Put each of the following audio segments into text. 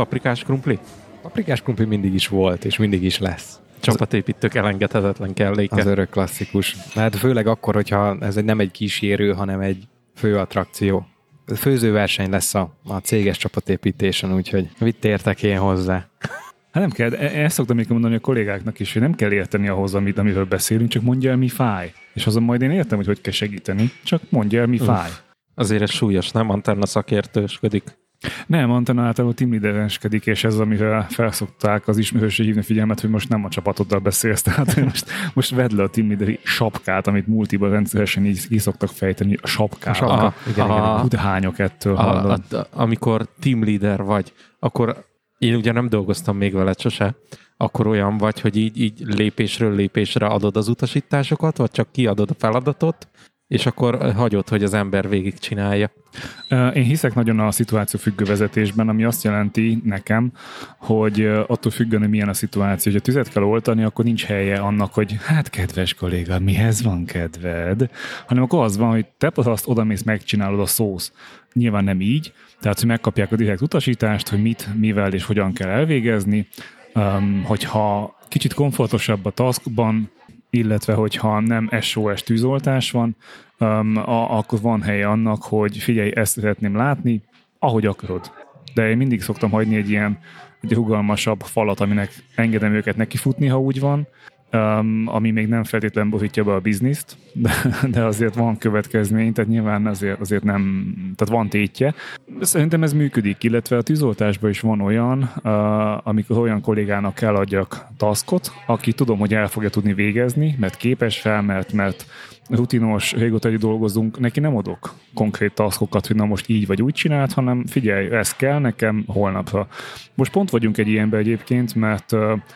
paprikás krumpli? Paprikás krumpli mindig is volt, és mindig is lesz. Csapatépítők elengedhetetlen kelléke. Az örök klasszikus. Hát főleg akkor, hogyha ez egy, nem egy kísérő, hanem egy fő attrakció. Főzőverseny lesz a, a céges csapatépítésen, úgyhogy mit értek én hozzá? Hát nem kell, e- ezt szoktam még mondani a kollégáknak is, hogy nem kell érteni ahhoz, amit, amiről beszélünk, csak mondja el, mi fáj. És azon majd én értem, hogy hogy kell segíteni, csak mondja el, mi fáj. Azért ez súlyos, nem? Antenna szakértősködik. Nem, Antena általában team leadereskedik, és ez, amire felszokták az ismerőség hívni figyelmet, hogy most nem a csapatoddal beszélsz, tehát most, most vedd le a team leaderi sapkát, amit multiban rendszeresen így ki szoktak fejteni, a sapkát. A sapka. Aha, igen, aha. igen. Hú, de hányok ettől, A, a, a, amikor team leader vagy, akkor én ugye nem dolgoztam még veled sose, akkor olyan vagy, hogy így, így lépésről lépésre adod az utasításokat, vagy csak kiadod a feladatot, és akkor hagyod, hogy az ember végigcsinálja. Én hiszek nagyon a szituáció függő vezetésben, ami azt jelenti nekem, hogy attól függően, hogy milyen a szituáció, hogy a tüzet kell oltani, akkor nincs helye annak, hogy hát kedves kolléga, mihez van kedved, hanem akkor az van, hogy te azt odamész, megcsinálod a szósz. Nyilván nem így, tehát hogy megkapják a direkt utasítást, hogy mit, mivel és hogyan kell elvégezni, um, hogyha kicsit komfortosabb a taskban, illetve hogyha nem SOS tűzoltás van, um, a, akkor van helye annak, hogy figyelj, ezt szeretném látni, ahogy akarod. De én mindig szoktam hagyni egy ilyen egy rugalmasabb falat, aminek engedem őket nekifutni, ha úgy van, um, ami még nem feltétlenül borítja be a bizniszt, de, de azért van következmény, tehát nyilván azért, azért nem, tehát van tétje. Szerintem ez működik, illetve a tűzoltásban is van olyan, uh, amikor olyan kollégának kell adjak taskot, aki tudom, hogy el fogja tudni végezni, mert képes fel, mert, mert rutinos, régóta együtt dolgozunk, neki nem adok konkrét taskokat, hogy na most így vagy úgy csinált, hanem figyelj, ez kell nekem holnapra. Most pont vagyunk egy ilyenben egyébként, mert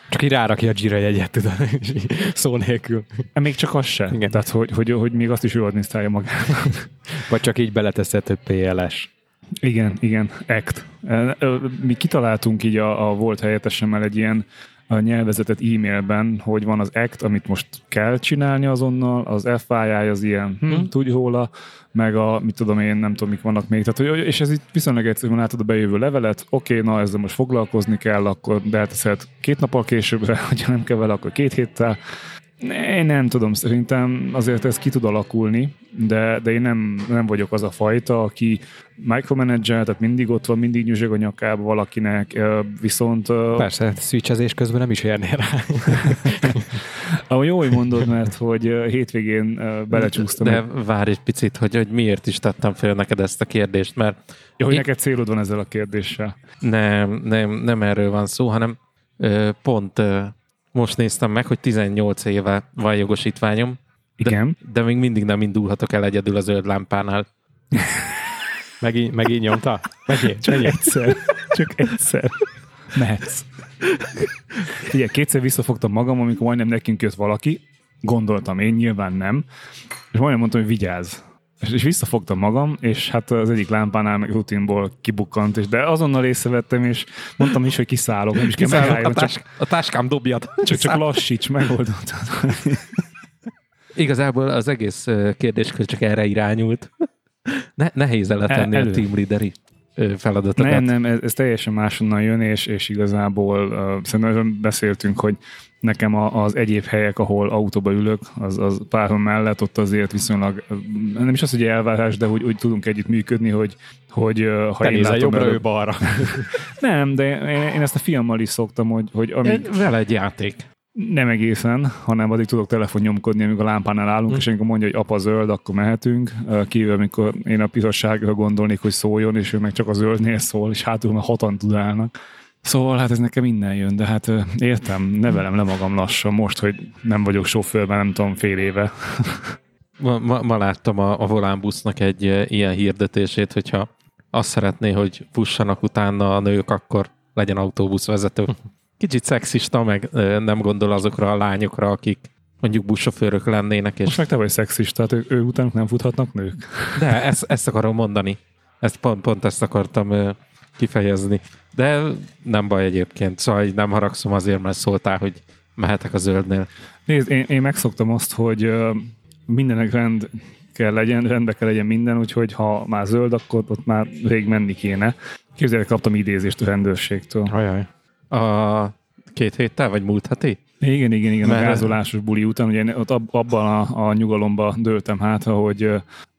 Csak így rárakja a Gira jegyet, tudod, szó nélkül. még csak az se. Igen. Tehát, hogy, hogy, hogy még azt is ő adminisztrálja magának. Vagy csak így beleteszed, hogy PLS. Igen, igen, ACT. Ö, Mi kitaláltunk így a, a volt helyettesemmel egy ilyen a nyelvezetet e-mailben, hogy van az ACT, amit most kell csinálni azonnal, az FYI az ilyen, hm, Hm. tudj róla, meg a, mit tudom én, nem tudom, mik vannak még. Tehát, hogy, és ez itt viszonylag egyszerűen látod a bejövő levelet, oké, na ezzel most foglalkozni kell, akkor de elteszed két nappal későbbre, hogyha nem kell vele, akkor két héttel. Én nem tudom, szerintem azért ez ki tud alakulni, de, de én nem, nem vagyok az a fajta, aki micromanager, tehát mindig ott van, mindig nyüzsög a nyakába valakinek, viszont Persze, switchezés közben nem is érnél rá. ahogy jó, hogy mondod, mert hogy hétvégén belecsúsztam. De hogy- várj egy picit, hogy, hogy miért is tettem fel neked ezt a kérdést, mert Ja, hogy én- neked célod van ezzel a kérdéssel. nem, nem, nem erről van szó, hanem pont most néztem meg, hogy 18 éve van jogosítványom, Igen. de még mindig nem indulhatok el egyedül a zöld lámpánál. Megint, megint nyomta? Megint, Csak megint. egyszer. Csak egyszer. Mehetsz. Ugye, kétszer visszafogtam magam, amikor majdnem nekünk jött valaki, gondoltam én, nyilván nem, és majdnem mondtam, hogy vigyázz. És, és visszafogtam magam, és hát az egyik lámpánál meg rutinból kibukkant, és de azonnal észrevettem, és mondtam is, hogy kiszállok, nem is kell Kiszállok, a, megálljon, csak, tás, a táskám dobjad. csak, csak lassíts, megoldottad. Igazából az egész kérdéskör csak erre irányult. Ne, nehéz el tenni a elő. team leaderi feladatokat. Nem, nem, ez, ez teljesen máshonnan jön, és, és igazából uh, szerintem beszéltünk, hogy nekem a, az egyéb helyek, ahol autóba ülök, az, az párom mellett, ott azért viszonylag, nem is az, hogy elvárás, de hogy, hogy tudunk együtt működni, hogy, hogy ha Te én látom jobbra, ő előbb, balra. Nem, de én, én ezt a fiammal is szoktam, hogy, hogy ami, Egy, vele egy játék. nem egészen, hanem addig tudok telefonnyomkodni, amikor a lámpánál állunk, Hm. és amikor mondja, hogy apa zöld, akkor mehetünk. Kívül, amikor én a pirosságra gondolnék, hogy szóljon, és ő meg csak a zöldnél szól, és hátul már hatan tudálnak. Szóval hát ez nekem innen jön, de hát értem, nevelem le magam lassan most, hogy nem vagyok sofőrben, nem tudom, fél éve. Ma, ma, ma láttam a, a volánbusznak egy ilyen hirdetését, hogyha azt szeretné, hogy fussanak utána a nők, akkor legyen autóbuszvezető. Kicsit szexista, meg nem gondol azokra a lányokra, akik mondjuk buszsofőrök lennének, és Most meg te vagy szexis, tehát ő, ő utánuk nem futhatnak nők. de ezt, ezt akarom mondani. Ezt pont, pont ezt akartam kifejezni. De nem baj egyébként, szóval nem haragszom azért, mert szóltál, hogy mehetek a zöldnél. Nézd, én, én megszoktam azt, hogy mindenek rend kell legyen, rendbe kell legyen minden, úgyhogy ha már zöld, akkor ott már rég menni kéne. Képzeljük, kaptam idézést a rendőrségtől. Ajaj. A két héttel, vagy múlt heti? Igen, igen, igen, Mert- a gázolásos buli után, ugye én ott ab, abban a, a nyugalomba dőltem hát, hogy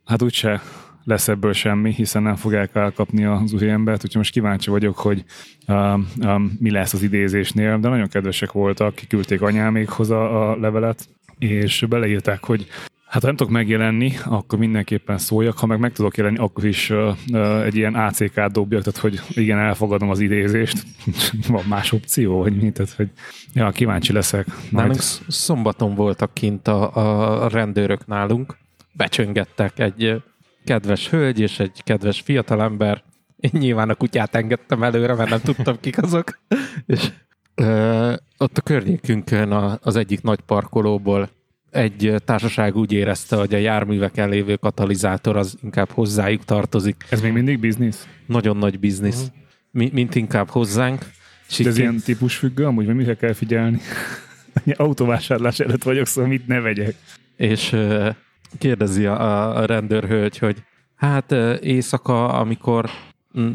hát úgyse lesz ebből semmi, hiszen nem fogják elkapni az új embert, úgyhogy most kíváncsi vagyok, hogy um, um, mi lesz az idézésnél, de nagyon kedvesek voltak, kiküldték anyámékhoz a, a levelet, és beleírták, hogy Hát ha nem tudok megjelenni, akkor mindenképpen szóljak, ha meg meg tudok jelenni, akkor is uh, uh, egy ilyen ACK-t dobjak, tehát hogy igen, elfogadom az idézést. Van más opció, vagy mi? Tehát, hogy ja, kíváncsi leszek. Nálunk sz- szombaton voltak kint a, a rendőrök nálunk, becsöngettek egy kedves hölgy és egy kedves fiatalember. Én nyilván a kutyát engedtem előre, mert nem tudtam kik azok. És ö, ott a környékünkön a, az egyik nagy parkolóból egy társaság úgy érezte, hogy a járműveken lévő katalizátor az inkább hozzájuk tartozik. Ez még mindig biznisz? Nagyon nagy biznisz. Mi, mint inkább hozzánk. És De ez ilyen típus függő, amúgy, mire kell figyelni? Autóvásárlás előtt vagyok, szóval mit ne vegyek? és ö, kérdezi a, a rendőrhölgy, hogy hát éjszaka, amikor mm,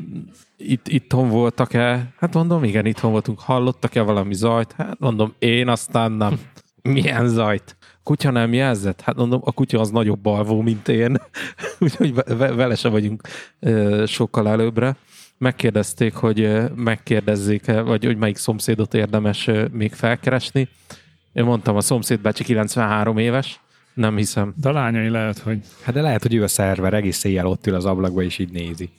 itt, itthon voltak-e? Hát mondom, igen, itthon voltunk. Hallottak-e valami zajt? Hát mondom, én aztán nem. Milyen zajt? Kutya nem jelzett? Hát mondom, a kutya az nagyobb alvó, mint én. Úgyhogy ve- ve- vele se vagyunk sokkal előbbre. Megkérdezték, hogy ö, megkérdezzék-e, vagy hogy melyik szomszédot érdemes még felkeresni. Én mondtam, a szomszéd bácsi 93 éves, nem hiszem. De a lányai lehet, hogy Hát de lehet, hogy ő a szerver egész éjjel ott ül az ablakba, és így nézi.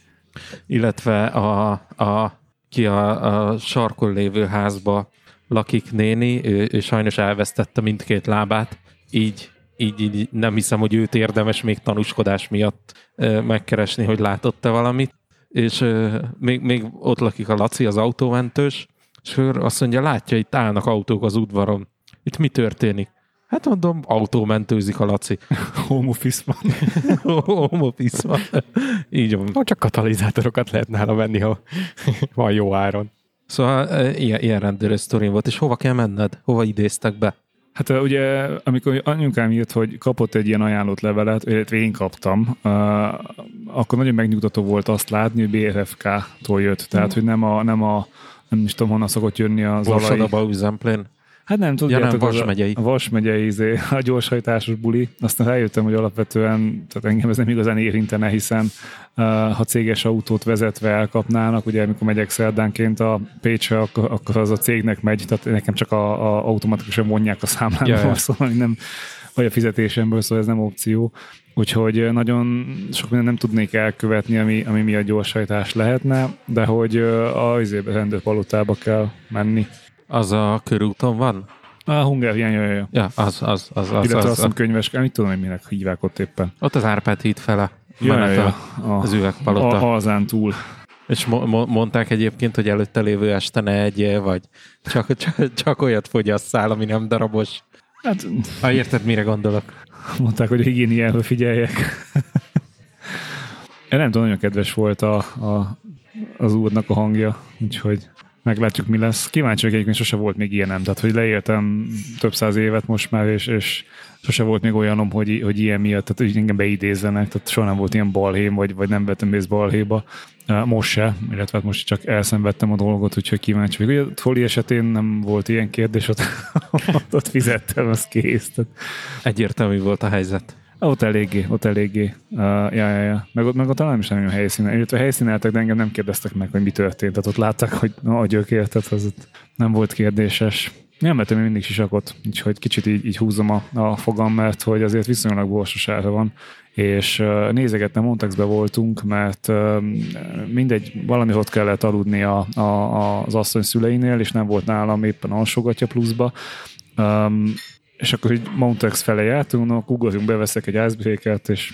Illetve a, a ki a, a sarkon lévő házba lakik néni, ő, ő sajnos elvesztette mindkét lábát, így, így, így nem hiszem, hogy őt érdemes még tanúskodás miatt ö, megkeresni, hogy látott-e valamit. És ö, még, még ott lakik a Laci, az autómentős, és ő azt mondja, látja, itt állnak autók az udvaron. Itt mi történik? Hát mondom, autómentőzik a Laci. home office van. Home office van. Így van. No, csak katalizátorokat lehet nála venni, ha van jó áron. Szóval e, ilyen, ilyen rendőrös sztorim volt, és hova kell menned? Hova idéztek be? Hát ö, ugye, amikor anyukám írt, hogy kapott egy ilyen ajánlott levelet, illetve én kaptam, uh, akkor nagyon megnyugtató volt azt látni, hogy BFFK-tól jött. Tehát, hogy nem a, nem a nem is tudom, honnan szokott jönni az alai. Borsodaba üzemplén. Hát nem, tudjátok, nem, az Vas megyei. A Vas megyei, izé, a gyorshajtásos buli. Aztán rájöttem, hogy alapvetően, tehát engem ez nem igazán érintene, hiszen uh, ha céges autót vezetve elkapnának, ugye amikor megyek szerdánként a Pécsre, akkor, akkor az a cégnek megy, tehát nekem csak a, a automatikusan vonják a számlámból, Ja, ja. szóval nem vagy a fizetésemből, szóval ez nem opció. Úgyhogy nagyon sok mindent nem tudnék elkövetni, ami, ami miatt gyorshajtás lehetne, de hogy ö, a izébe, rendőrpalotába kell menni. Az a körúton van? A Hungarian, jaj, jaj, jaj. Ja, az, az, az, az, Illetve az, azt az, hiszem könyveske, mit tudom, hogy minek hívják ott éppen. Ott az Árpád híd fele. Ja, menet ja, a- az üvegpalota. a, azán túl. És mo- mo- mondták egyébként, hogy előtte lévő este ne egyél, vagy csak, csak, csak olyat fogyasszál, ami nem darabos. Hát Ha érted, mire gondolok? mondták, hogy higiéniára figyeljek. Én nem tudom, nagyon kedves volt a, a, az úrnak a hangja, úgyhogy meglátjuk, mi lesz. Kíváncsi vagyok, egyébként sose volt még ilyenem, tehát hogy leéltem több száz évet most már, és, és sose volt még olyanom, hogy, hogy ilyen miatt, tehát hogy engem beidézzenek, tehát soha nem volt ilyen balhém, vagy, vagy nem vettem részt balhéba. Most se, illetve hát most csak elszenvedtem a dolgot, úgyhogy kíváncsi vagyok. Ugye a Foli esetén nem volt ilyen kérdés, ott, ott fizettem, az kész. Tehát Egyértelmű volt a helyzet. Ott eléggé, ott eléggé. Uh, ja, ja, ja. Meg ott, meg ott talán nem is nagyon helyszínen. Illetve helyszíneltek, de engem nem kérdeztek meg, hogy mi történt. Tehát ott látták, hogy a gyökér, tehát az ott nem volt kérdéses. Nem vettem én mindig sisakot, úgyhogy kicsit így, így húzom a, a fogam, mert hogy azért viszonylag borsos ára van, és uh, nézegettem, Montexbe voltunk, mert uh, mindegy, valami ott kellett aludni a, a, az asszony szüleinél, és nem volt nálam éppen alsógatja pluszba. Um, és akkor így Montex fele jártunk, no, akkor ugorjunk, beveszek egy icebreakert, és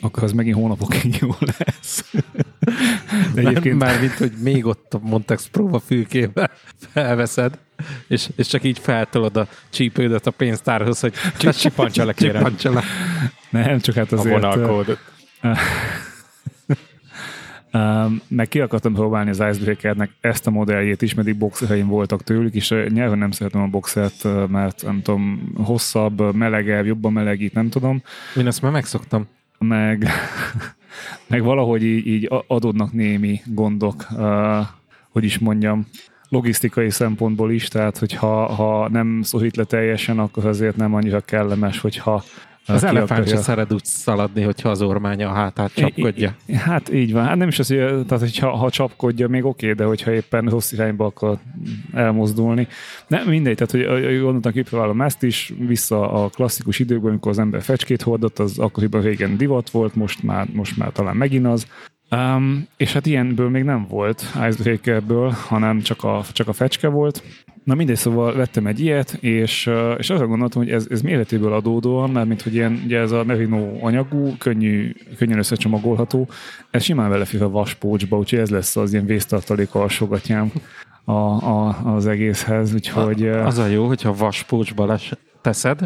akkor az megint hónapokig jó lesz. De Egyébként... Már mint, hogy még ott a Montex próba fülkébe felveszed, és, és csak így feltolod a csípődet a pénztárhoz, hogy Csipancsa le, kérem. csipancsa le. nem, csak hát A azért... vonalkódot. Um, meg ki akartam próbálni az Icebreakernek ezt a modelljét is, meddig boxereim voltak tőlük, és nyilván nem szeretem a boxert, mert nem tudom, hosszabb, melegebb, jobban melegít, nem tudom. Én ezt már megszoktam. meg, meg valahogy így, így adódnak némi gondok, uh, hogy is mondjam, logisztikai szempontból is, tehát hogyha ha nem szorít le teljesen, akkor azért nem annyira kellemes, hogyha az elefánt se szeret úgy szaladni, hogyha az ormánya a hátát csapkodja. Hát így van. Hát nem is az, hogy, tehát, hogyha, ha csapkodja, még oké, de hogyha éppen rossz irányba akar elmozdulni. Nem, mindegy, tehát hogy gondoltam, kipróbálom ezt is, vissza a klasszikus időkben, amikor az ember fecskét hordott, az akkoriban régen divat volt, most már, most már talán megint az. Um, és hát ilyenből még nem volt Icebreakerből, hanem csak a, csak a fecske volt. Na mindegy, szóval vettem egy ilyet, és, és arra gondoltam, hogy ez, ez méretéből adódóan, mert mint hogy ilyen, ugye ez a merino anyagú, könnyű, könnyen összecsomagolható, ez simán belefér a vaspócsba, úgyhogy ez lesz az ilyen vésztartalék alsogatjám a, a, az egészhez, úgyhogy... A, az a jó, hogyha vaspócsba les, teszed,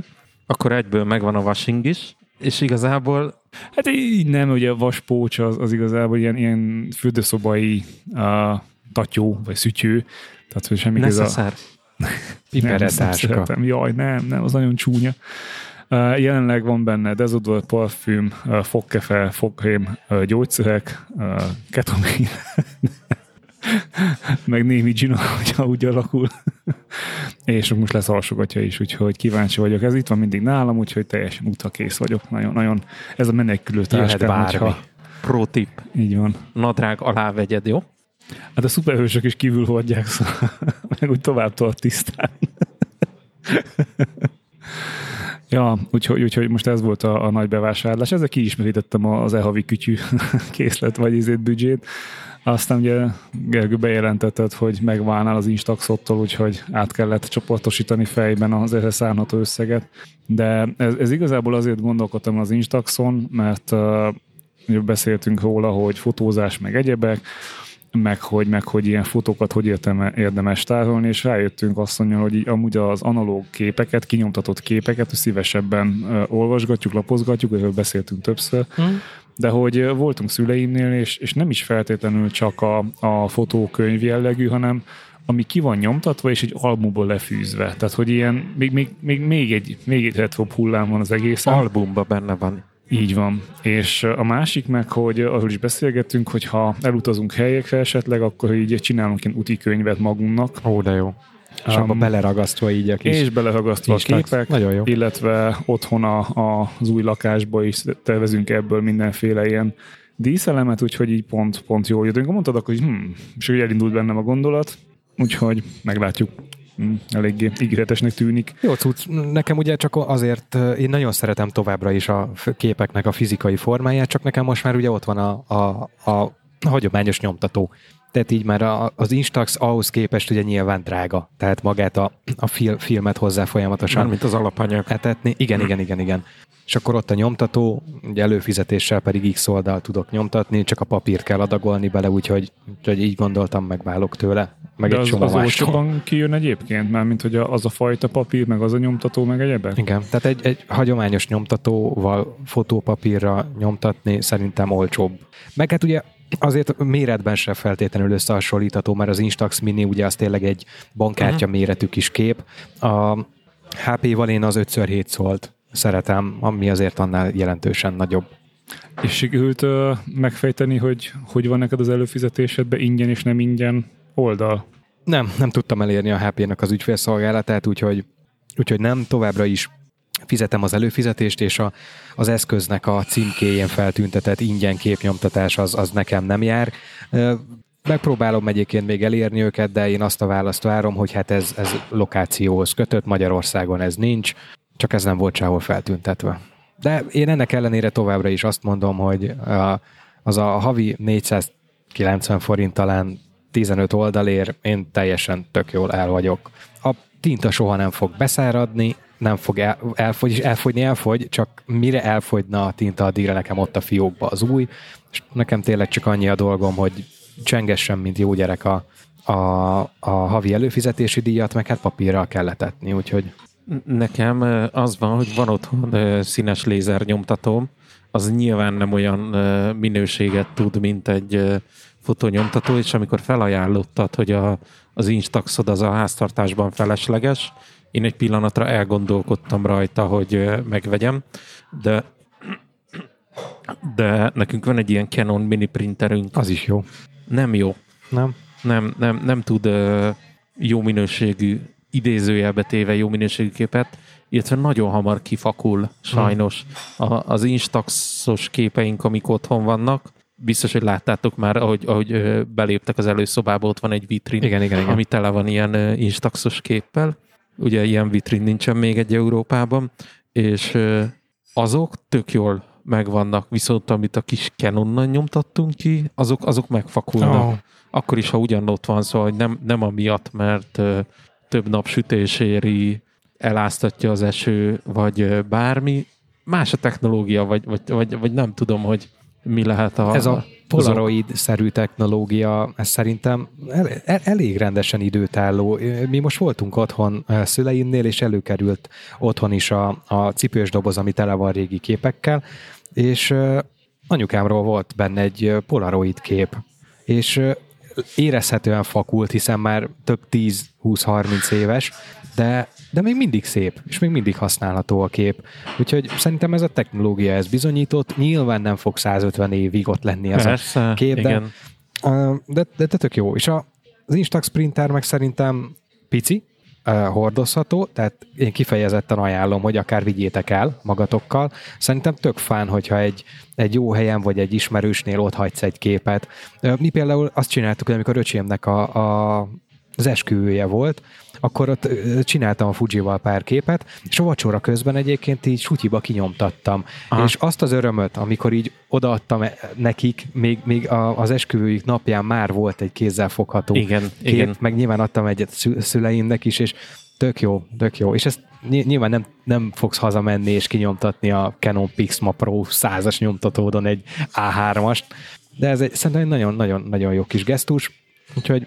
akkor egyből megvan a washing is, és igazából... Hát így nem, ugye a vaspócs az, az igazából ilyen, ilyen fürdőszobai uh, tatyó, vagy szütyő, tehát, hogy semmi ez a... Piperetáska. Nem, Jaj, nem, nem, az nagyon csúnya. Uh, jelenleg van benne dezodor, parfüm, uh, fogkefe, fogkrém, uh, gyógyszerek, ketomin, meg némi gina, hogyha úgy alakul. és most lesz alsogatja is, úgyhogy kíváncsi vagyok. Ez itt van mindig nálam, úgyhogy teljesen utakész vagyok. Nagyon, nagyon, ez a menekülő táskám. Hogyha... Pro tip. Így van. Nadrág alá vegyed, jó? Hát a szuperhősök is kívül hordják, szóval meg úgy tovább tart tisztán. ja, úgyhogy, úgyhogy most ez volt a, a nagy bevásárlás. Ezzel kiismerítettem az e-havi kütyű készlet vagy izét büdzsét. Aztán ugye Gergő bejelentetett, hogy megválnál az Instaxottól, úgyhogy át kellett csoportosítani fejben az erre szánható összeget. De ez, ez igazából azért gondolkodtam az Instaxon, mert uh, beszéltünk róla, hogy fotózás meg egyebek, meg hogy, meg hogy ilyen fotókat hogy értem, érdemes tárolni, és rájöttünk azt mondja, hogy így amúgy az analóg képeket, kinyomtatott képeket szívesebben olvasgatjuk, lapozgatjuk, erről beszéltünk többször, hmm. de hogy voltunk szüleimnél, és, és nem is feltétlenül csak a, a fotókönyv jellegű, hanem ami ki van nyomtatva, és egy albumból lefűzve. Tehát, hogy ilyen, még, még, még, még egy, még egy retro hullám van az egész. Albumban benne van. Így van. És a másik meg, hogy arról is beszélgettünk, hogy ha elutazunk helyekre esetleg, akkor így csinálunk ilyen úti könyvet magunknak. Ó, de jó. És um, abba beleragasztva így a kis És beleragasztva a képek, Nagyon jó. illetve otthon a, a, az új lakásba is tervezünk ebből mindenféle ilyen díszelemet, úgyhogy így pont, pont jól jöttünk. Mondtad akkor, hogy hm, és úgy elindult bennem a gondolat, úgyhogy meglátjuk. Mm, eléggé ígéretesnek tűnik. Jó cucc, nekem ugye csak azért, én nagyon szeretem továbbra is a képeknek a fizikai formáját, csak nekem most már ugye ott van a, a, a hagyományos nyomtató. Tehát így már a, az Instax ahhoz képest ugye nyilván drága, tehát magát a, a fil, filmet hozzá folyamatosan. mint az alapanyag. Etetni. Igen, igen, igen, igen. És akkor ott a nyomtató, ugye előfizetéssel pedig X oldal tudok nyomtatni, csak a papírt kell adagolni bele, úgyhogy, úgyhogy így gondoltam, megválok tőle. Meg De egy az, csomó az olcsóban kijön egyébként, mert mint hogy az a fajta papír, meg az a nyomtató, meg egyebek? Igen, tehát egy, egy hagyományos nyomtatóval fotópapírra nyomtatni szerintem olcsóbb. Meg hát ugye azért méretben sem feltétlenül összehasonlítható, mert az Instax Mini ugye az tényleg egy bankkártya uh-huh. méretű kis kép. A HP-val én az 5x7 szólt szeretem, ami azért annál jelentősen nagyobb. És sikerült uh, megfejteni, hogy hogy van neked az előfizetésedben ingyen és nem ingyen oldal? Nem, nem tudtam elérni a HP-nak az ügyfélszolgálatát, úgyhogy, úgyhogy nem, továbbra is fizetem az előfizetést, és a, az eszköznek a címkéjén feltüntetett ingyen képnyomtatás az, az nekem nem jár. Megpróbálom egyébként még elérni őket, de én azt a választ várom, hogy hát ez, ez lokációhoz kötött, Magyarországon ez nincs, csak ez nem volt sehol feltüntetve. De én ennek ellenére továbbra is azt mondom, hogy a, az a havi 490 forint talán 15 oldalért én teljesen tök jól el vagyok. A tinta soha nem fog beszáradni, nem fog el, elfogy, és elfogyni elfogy, csak mire elfogyna a tinta, addigra nekem ott a fiókba az új, és nekem tényleg csak annyi a dolgom, hogy csengessem, mint jó gyerek a, a, a havi előfizetési díjat, meg hát papírral kell letetni, úgyhogy... Nekem az van, hogy van otthon színes lézer nyomtatóm, az nyilván nem olyan minőséget tud, mint egy fotónyomtató, és amikor felajánlottad, hogy a, az Instaxod az a háztartásban felesleges, én egy pillanatra elgondolkodtam rajta, hogy megvegyem, de de nekünk van egy ilyen Canon mini printerünk. Az is jó. Nem jó. Nem? Nem, nem, nem tud jó minőségű, idézőjelbe téve jó minőségű képet, illetve nagyon hamar kifakul, sajnos. A, az Instaxos képeink, amik otthon vannak, biztos, hogy láttátok már, ahogy, ahogy beléptek az előszobába, ott van egy vitrin, Igen, igen, igen. ami tele van ilyen Instaxos képpel. Ugye ilyen vitrin nincsen még egy Európában, és azok tök jól megvannak, viszont amit a kis Canonnal nyomtattunk ki, azok, azok megfakulnak. Oh. Akkor is, ha ugyanott van, szóval hogy nem, nem amiatt, mert több nap sütés éri, eláztatja az eső, vagy bármi. Más a technológia, vagy, vagy, vagy, vagy nem tudom, hogy mi lehet a... Ez a Polaroid-szerű technológia, ez szerintem el, el, elég rendesen időtálló. Mi most voltunk otthon eh, szüleimnél, és előkerült otthon is a, a cipős doboz, ami tele van régi képekkel, és eh, anyukámról volt benne egy eh, Polaroid kép, és érezhetően fakult, hiszen már több 10-20-30 éves, de, de még mindig szép, és még mindig használható a kép. Úgyhogy szerintem ez a technológia ez bizonyított, nyilván nem fog 150 évig ott lenni ez Persze, a kép, de, igen. Ö, de, de, de tök jó. És a, az Instax printer meg szerintem pici, hordozható, tehát én kifejezetten ajánlom, hogy akár vigyétek el magatokkal. Szerintem tök fán, hogyha egy, egy jó helyen vagy egy ismerősnél ott hagysz egy képet. Mi például azt csináltuk, hogy amikor öcsémnek a, a az esküvője volt, akkor ott csináltam a Fujival pár képet, és a vacsora közben egyébként így sutyiba kinyomtattam. Aha. És azt az örömöt, amikor így odaadtam e- nekik, még, még az esküvőjük napján már volt egy kézzel fogható Igen, kép, igen. meg nyilván adtam egyet szü- szüleimnek is, és tök jó, tök jó. És ezt ny- nyilván nem, nem fogsz hazamenni és kinyomtatni a Canon Pixma Pro 100-as nyomtatódon egy A3-ast, de ez egy, szerintem egy nagyon-nagyon-nagyon jó kis gesztus, úgyhogy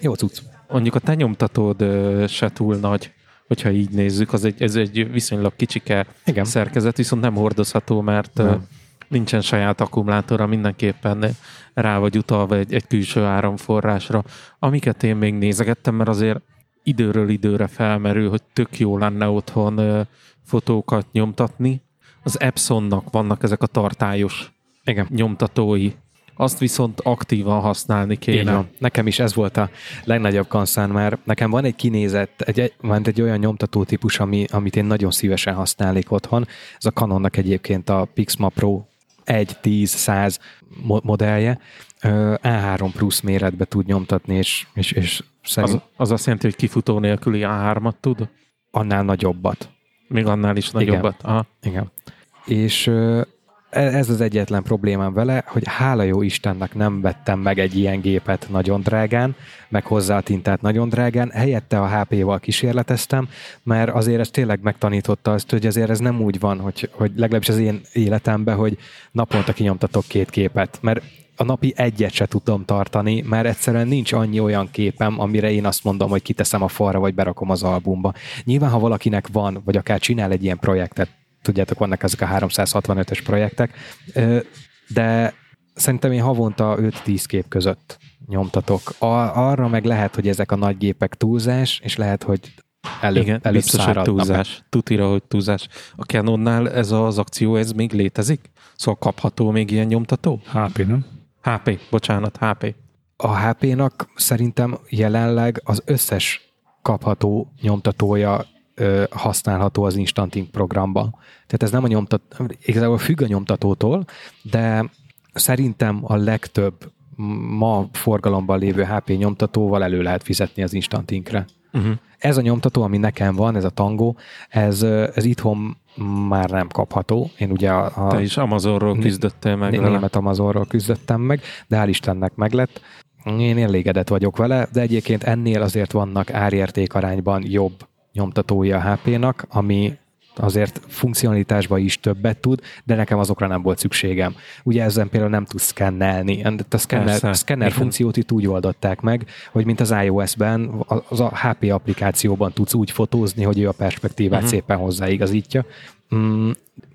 jó cucc. Mondjuk a te nyomtatód se túl nagy, hogyha így nézzük, az egy, ez egy viszonylag kicsike Igen. szerkezet, viszont nem hordozható, mert Nem. nincsen saját akkumulátora, mindenképpen rá vagy utalva egy, egy külső áramforrásra. Amiket én még nézegettem, mert azért időről időre felmerül, hogy tök jó lenne otthon fotókat nyomtatni. Az Epsonnak vannak ezek a tartályos Igen. nyomtatói. Azt viszont aktívan használni kéne. Nekem is ez volt a legnagyobb kanszán, mert nekem van egy kinézett, egy, van egy olyan nyomtató típus, ami, amit én nagyon szívesen használnék otthon. Ez a Canonnak egyébként a Pixma Pro 1, 10, 100 mo- modellje. Ö, A3 plusz méretbe tud nyomtatni, és, és, és szerint Az, az azt jelenti, hogy kifutó nélküli A3-at tud? annál nagyobbat. Még annál is nagyobbat. Aha. Igen. És ez az egyetlen problémám vele, hogy hála jó Istennek nem vettem meg egy ilyen gépet nagyon drágán, meg hozzá a tintát nagyon drágán, helyette a HP-val kísérleteztem, mert azért ez tényleg megtanította azt, hogy azért ez nem úgy van, hogy, hogy legalábbis az én életemben, hogy naponta kinyomtatok két képet, mert a napi egyet se tudom tartani, mert egyszerűen nincs annyi olyan képem, amire én azt mondom, hogy kiteszem a falra, vagy berakom az albumba. Nyilván, ha valakinek van, vagy akár csinál egy ilyen projektet, tudjátok, vannak ezek a 365-ös projektek, de szerintem én havonta 5-10 kép között nyomtatok. A, arra meg lehet, hogy ezek a nagy gépek túlzás, és lehet, hogy előbb, Igen, előbb biztos, hogy száradnak meg. túlzás. Tutira, hogy túlzás. A Canonnál ez az akció, ez még létezik? Szóval kapható még ilyen nyomtató? HP, nem? HP, bocsánat, HP. A HP-nak szerintem jelenleg az összes kapható nyomtatója ö, használható az Instant Ink programban. Tehát ez nem a nyomtat, igazából függ a nyomtatótól, de szerintem a legtöbb ma forgalomban lévő HP nyomtatóval elő lehet fizetni az Instant Inkre. Uh-huh. Ez a nyomtató, ami nekem van, ez a Tango, ez, ez itthon már nem kapható. Én ugye a, a Te is Amazonról küzdöttél meg vele. német Amazonról küzdöttem meg, de hál' Istennek meglett. Én elégedett vagyok vele, de egyébként ennél azért vannak árérték arányban jobb nyomtatói a HP-nak, ami azért funkcionalitásban is többet tud, de nekem azokra nem volt szükségem. Ugye ezen például nem tudsz szkennelni. A szkenner, Persze, a szkenner igen. funkciót itt úgy oldották meg, hogy mint az iOS-ben, az a HP applikációban tudsz úgy fotózni, hogy ő a perspektívát uh-huh. szépen hozzáigazítja. Mm,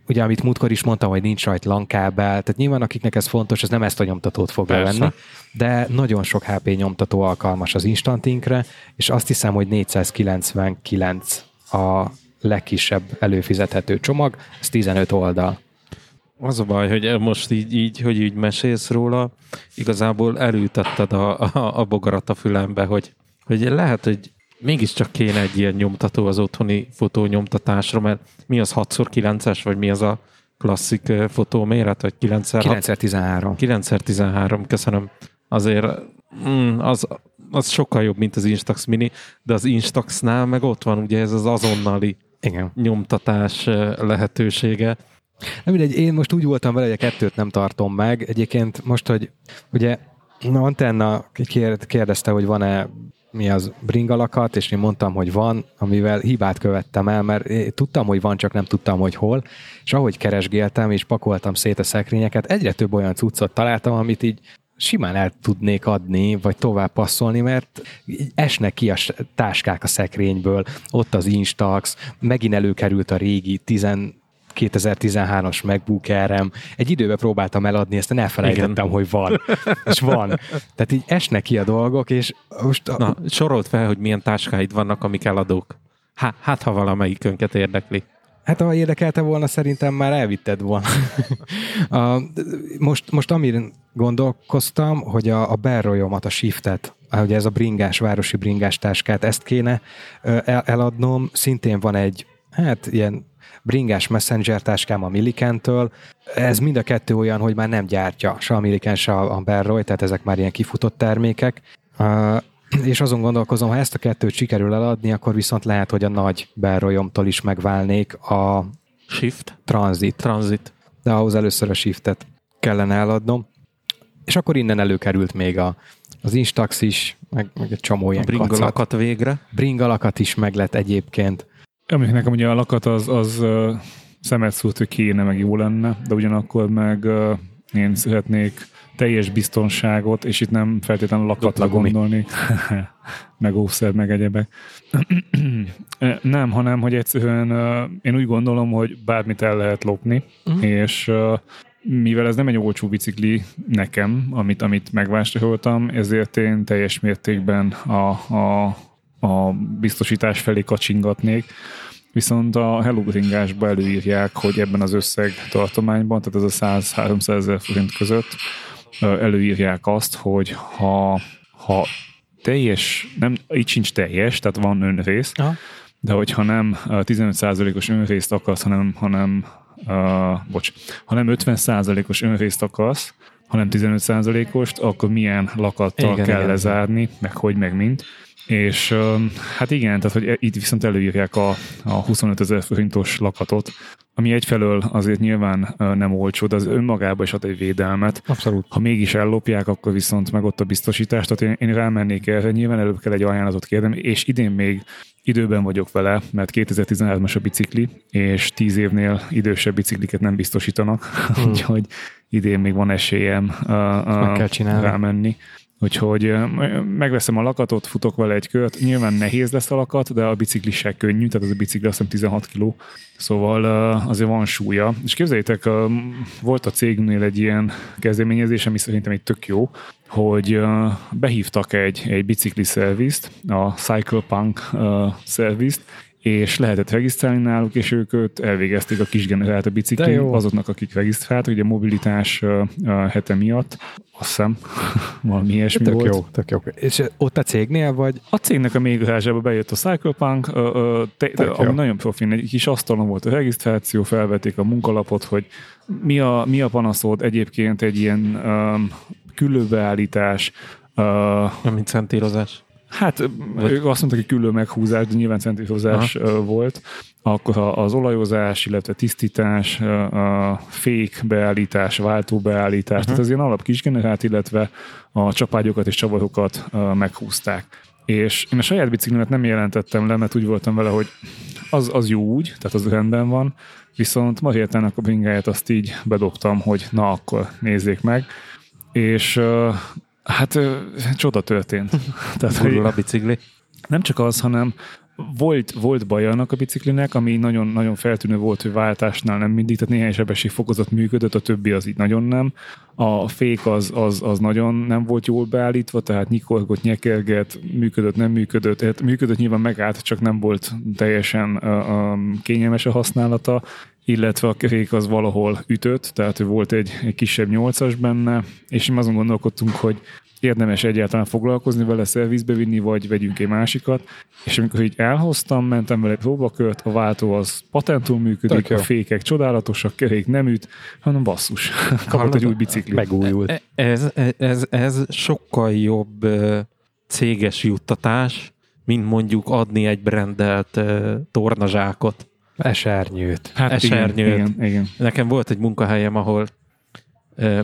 ugye, amit múltkor is mondtam, hogy nincs rajta LAN-kábel, tehát nyilván akiknek ez fontos, ez nem ezt a nyomtatót Persze. venni, de nagyon sok HP nyomtató alkalmas az Instant Inkre, és azt hiszem, hogy 499 a legkisebb előfizethető csomag, ez 15 oldal. Az a baj, hogy most így, így hogy így mesélsz róla, igazából elültetted a, a, a bogarat a fülembe, hogy, hogy lehet, hogy mégiscsak kéne egy ilyen nyomtató az otthoni fotónyomtatásra, mert mi az 6x9-es, vagy mi az a klasszik fotóméret, vagy 9x... 913. 9x13, köszönöm. Azért mm, az, az sokkal jobb, mint az Instax Mini, de az Instaxnál meg ott van ugye ez az azonnali Igen. nyomtatás lehetősége. Nem mindegy, én most úgy voltam vele, hogy a kettőt nem tartom meg. Egyébként most, hogy ugye na, Antenna kérdezte, hogy van-e mi az bringalakat, és én mondtam, hogy van, amivel hibát követtem el, mert tudtam, hogy van, csak nem tudtam, hogy hol, és ahogy keresgéltem, és pakoltam szét a szekrényeket, egyre több olyan cuccot találtam, amit így simán el tudnék adni, vagy tovább passzolni, mert esnek ki a táskák a szekrényből, ott az Instax, megint előkerült a régi 10 2013-as MacBook Air-em. Egy időben próbáltam eladni, ezt elfelejtettem, Igen. hogy van. És van. Tehát így esnek ki a dolgok, és most... Na, sorolt fel, hogy milyen táskáid vannak, amik eladók. Hát, hát ha valamelyik önket érdekli. Hát ha érdekelte volna, szerintem már elvitted volna. a, most, most amiren gondolkoztam, hogy a, a berrojomat, a shiftet, ugye ez a bringás, városi bringás táskát, ezt kéne el, eladnom. Szintén van egy, hát ilyen bringás messenger táskám a Millikentől. Ez mind a kettő olyan, hogy már nem gyártja se a Milliken, se a Berroy, tehát ezek már ilyen kifutott termékek. Uh, és azon gondolkozom, ha ezt a kettőt sikerül eladni, akkor viszont lehet, hogy a nagy Berroyomtól is megválnék a Shift? Transit. Transit. De ahhoz először a Shiftet kellene eladnom. És akkor innen előkerült még a, az Instax is, meg, meg egy csomó ilyen bringalakat végre. Bringalakat is meg lett egyébként. Ami nekem ugye a lakat az, az uh, szemet szúrt, hogy kéne, meg jó lenne, de ugyanakkor meg uh, én szeretnék teljes biztonságot, és itt nem feltétlenül lakatra gondolni, meg ószer, meg egyebek. nem, hanem, hogy egyszerűen uh, én úgy gondolom, hogy bármit el lehet lopni, uh-huh. és uh, mivel ez nem egy olcsó bicikli nekem, amit, amit megvásároltam, ezért én teljes mértékben a, a a biztosítás felé kacsingatnék, viszont a Hello Bringásba előírják, hogy ebben az összeg tartományban, tehát ez a 100-300 ezer forint között előírják azt, hogy ha, ha teljes, nem, itt sincs teljes, tehát van önrész, Aha. de hogyha nem 15%-os önrészt akarsz, hanem, hanem uh, bocs, ha nem 50%-os önrészt akarsz, hanem 15%-ost, akkor milyen lakattal igen, kell igen, lezárni, meg hogy, meg mint és hát igen, tehát hogy itt viszont előírják a, a 25 ezer forintos lakatot, ami egyfelől azért nyilván nem olcsó, de az önmagában is ad egy védelmet. Abszolút. Ha mégis ellopják, akkor viszont meg ott a biztosítás, tehát én, én rámennék erre, nyilván előbb kell egy ajánlatot kérnem, és idén még időben vagyok vele, mert 2013-as a bicikli, és 10 évnél idősebb bicikliket nem biztosítanak, hmm. úgyhogy idén még van esélyem uh, uh, rámenni. Úgyhogy megveszem a lakatot, futok vele egy kört. Nyilván nehéz lesz a lakat, de a bicikli se könnyű, tehát az a bicikli azt hiszem 16 kg, szóval azért van súlya. És képzeljétek, volt a cégnél egy ilyen kezdeményezés, ami szerintem egy tök jó, hogy behívtak egy, egy bicikli szervizt, a Cyclepunk szervizt, és lehetett regisztrálni náluk, és ők őt elvégezték a kis generált a bicikli azoknak, akik regisztráltak, ugye a mobilitás hete miatt, azt hiszem, valami ilyesmi tök volt. Jó, tök jó. És ott a cégnél vagy? A cégnek a mélygarázsába bejött a Cyclepunk, te, de, ami nagyon profin, egy kis asztalon volt a regisztráció, felvették a munkalapot, hogy mi a, mi a panaszod egyébként egy ilyen um, külőbeállítás, Uh, mint szentírozás. Hát Vagy... ők azt mondták, hogy külön meghúzás, de nyilván centrifozás Aha. volt. Akkor az olajozás, illetve tisztítás, a fék beállítás, váltó beállítás, uh-huh. tehát az ilyen alap kisgenerált, illetve a csapágyokat és csavarokat meghúzták. És én a saját biciklimet nem jelentettem le, mert úgy voltam vele, hogy az, az jó úgy, tehát az rendben van, viszont ma a bringáját azt így bedobtam, hogy na akkor nézzék meg, és Hát csoda történt. Tehát, hogy a bicikli. Nem csak az, hanem volt, volt baj annak a biciklinek, ami nagyon, nagyon feltűnő volt, hogy váltásnál nem mindig, tehát néhány sebességfokozat működött, a többi az így nagyon nem. A fék az, az, az nagyon nem volt jól beállítva, tehát nyikorgott, nyekerget, működött, nem működött. Tehát működött nyilván megállt, csak nem volt teljesen um, kényelmes a használata, illetve a kerék az valahol ütött, tehát volt egy, egy kisebb nyolcas benne, és mi azon gondolkodtunk, hogy érdemes egyáltalán foglalkozni vele, szervizbe vinni, vagy vegyünk egy másikat. És amikor így elhoztam, mentem vele próbakört, a váltó az patentul működik, a fékek csodálatosak, kerék nem üt, hanem basszus, kapott egy új biciklit. Megújult. E- Ez, ez, ez sokkal jobb céges juttatás, mint mondjuk adni egy brendelt tornazsákot. Esernyőt. Hát esernyőt. Igen, igen, igen. Nekem volt egy munkahelyem, ahol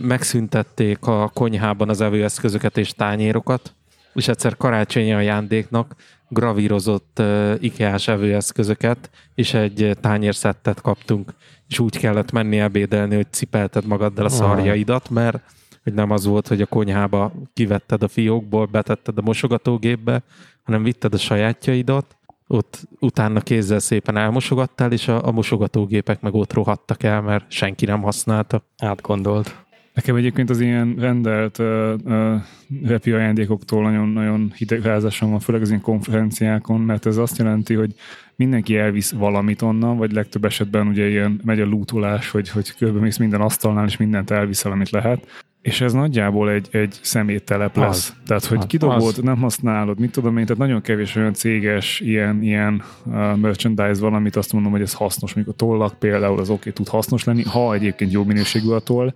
megszüntették a konyhában az evőeszközöket és tányérokat, és egyszer karácsonyi ajándéknak gravírozott uh, IKEA-s evőeszközöket, és egy tányérszettet kaptunk, és úgy kellett menni ebédelni, hogy cipelted magaddal a szarjaidat, mert hogy nem az volt, hogy a konyhába kivetted a fiókból, betetted a mosogatógépbe, hanem vitted a sajátjaidat, ott utána kézzel szépen elmosogattál, és a, a mosogatógépek meg ott rohadtak el, mert senki nem használta. Átgondolt. Nekem egyébként az ilyen rendelt uh, uh, repi ajándékoktól nagyon-nagyon hidegházásom van, főleg az ilyen konferenciákon, mert ez azt jelenti, hogy mindenki elvisz valamit onnan, vagy legtöbb esetben ugye ilyen megy a lootolás, hogy, hogy körbemész minden asztalnál, és mindent elviszel, amit lehet. És ez nagyjából egy, egy szeméttelep lesz. Az. Tehát, hogy Az. kidobod, Az. nem használod, mit tudom én, tehát nagyon kevés olyan céges ilyen, ilyen uh, merchandise van, amit azt mondom, hogy ez hasznos. Mondjuk a tollak például az oké, okay, tud hasznos lenni, ha egyébként jó minőségű a toll,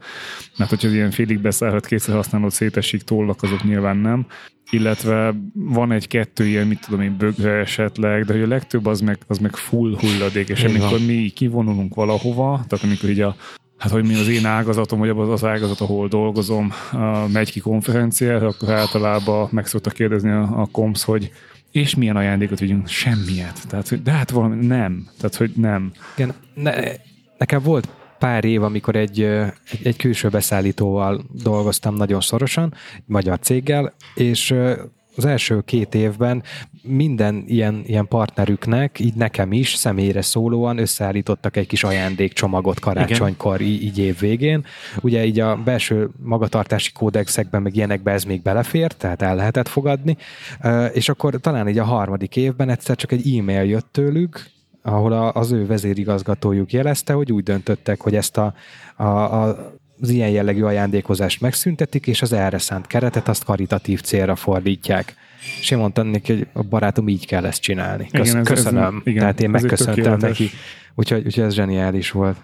mert hogyha ilyen félig beszállhat, kétszer használod szétesik tollak, azok nyilván nem. Illetve van egy-kettő ilyen, mit tudom én, bögre esetleg, de hogy a legtöbb az meg, az meg full hulladék, és Így van. amikor mi kivonulunk valahova, tehát amikor így a Hát, hogy mi az én ágazatom, vagy az az ágazat, ahol dolgozom, megy ki konferenciára, akkor általában meg szokta kérdezni a, a komsz, hogy és milyen ajándékot vigyünk? Semmiet. Tehát, hogy, de hát valami nem. Tehát, hogy nem. Igen, ne, nekem volt pár év, amikor egy, egy, egy külső beszállítóval dolgoztam nagyon szorosan, egy magyar céggel, és az első két évben minden ilyen, ilyen partnerüknek, így nekem is személyre szólóan összeállítottak egy kis ajándékcsomagot karácsonykor, így, így év végén. Ugye így a belső magatartási kódexekben, meg ilyenekben ez még belefért, tehát el lehetett fogadni, és akkor talán így a harmadik évben egyszer csak egy e-mail jött tőlük, ahol az ő vezérigazgatójuk jelezte, hogy úgy döntöttek, hogy ezt a, a, a az ilyen jellegű ajándékozást megszüntetik, és az erre szánt keretet azt karitatív célra fordítják. És én mondtam neki, hogy a barátom így kell ezt csinálni. Kösz, Igen, ez- ez- köszönöm. igen, Tehát én ez megköszöntem neki. Úgyhogy, úgyhogy ez zseniális volt.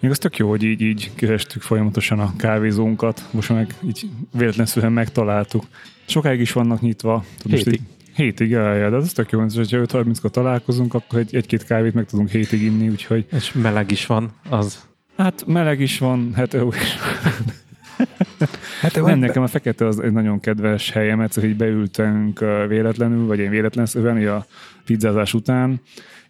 Még az tök jó, hogy így, így kerestük folyamatosan a kávézónkat. Most meg így véletlenszerűen megtaláltuk. Sokáig is vannak nyitva. Hétig. így- Hétig, ja, ja, de az tök jó, hogy ha 5.30-kor találkozunk, akkor egy, egy-két kávét meg tudunk hétig inni, úgyhogy És meleg is van, az hát meleg is van, hát jó is. Hát Nem, nekem a fekete az egy nagyon kedves helyem, egyszer így beültünk véletlenül, vagy én véletlenszerűen a pizzázás után,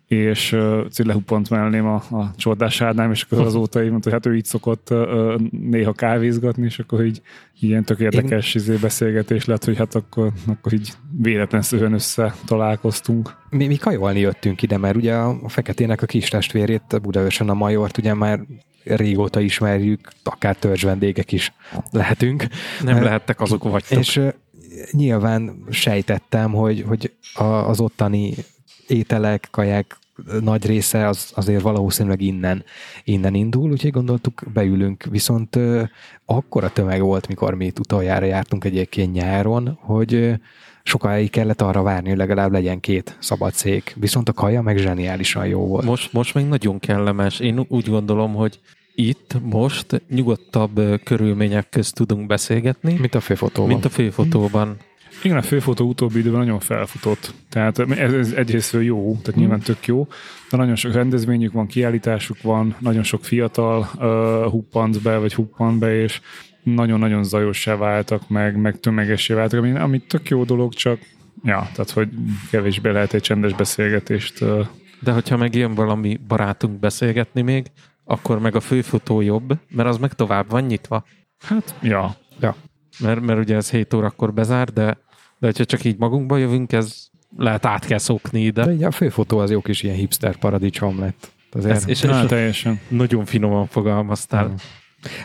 és uh, lehuppant mellém a, a csordás Ádám, és akkor azóta így mondta, hogy hát ő így szokott uh, néha kávézgatni, és akkor így ilyen tök érdekes izé beszélgetés lett, hogy hát akkor, akkor így véletlenszerűen össze találkoztunk. mi, mi kajolni jöttünk ide, mert ugye a a feketének a kis testvérét, Budaörsön a Majort, ugye már régóta ismerjük, akár törzs vendégek is lehetünk. nem lehettek azok vagytok. És nyilván sejtettem, hogy, hogy a, az ottani ételek, kaják nagy része az azért valószínűleg innen, innen indul, úgyhogy gondoltuk, beülünk. Viszont ö, akkora tömeg volt, mikor mi itt utoljára jártunk egyébként nyáron, hogy sokáig kellett arra várni, hogy legalább legyen két szabad szék. Viszont a kaja meg zseniálisan jó volt. Most, most még nagyon kellemes. Én úgy gondolom, hogy itt most nyugodtabb körülmények közt tudunk beszélgetni, Mint a főfotóban. mint a főfotóban. Igen, a főfotó utóbbi időben nagyon felfutott. Tehát ez, ez egyrészt jó, tehát nyilván tök jó, de nagyon sok rendezvényük van, kiállításuk van, nagyon sok fiatal uh, huppant be, vagy huppant be, és nagyon-nagyon zajossá váltak, meg, meg tömegessé váltak, ami, ami tök jó dolog, csak ja, tehát hogy kevésbé lehet egy csendes beszélgetést uh, De hogyha meg jön valami barátunk beszélgetni még, akkor meg a főfotó jobb, mert az meg tovább van nyitva. Hát, ja. Mert, mert ugye ez 7 órakor bezár, de, de hogyha csak így magunkba jövünk, ez lehet át kell szokni ide. De ugye a főfotó az jó kis ilyen hipster paradicsom lett. Azért Ez, és, és teljesen. nagyon finoman fogalmaztál.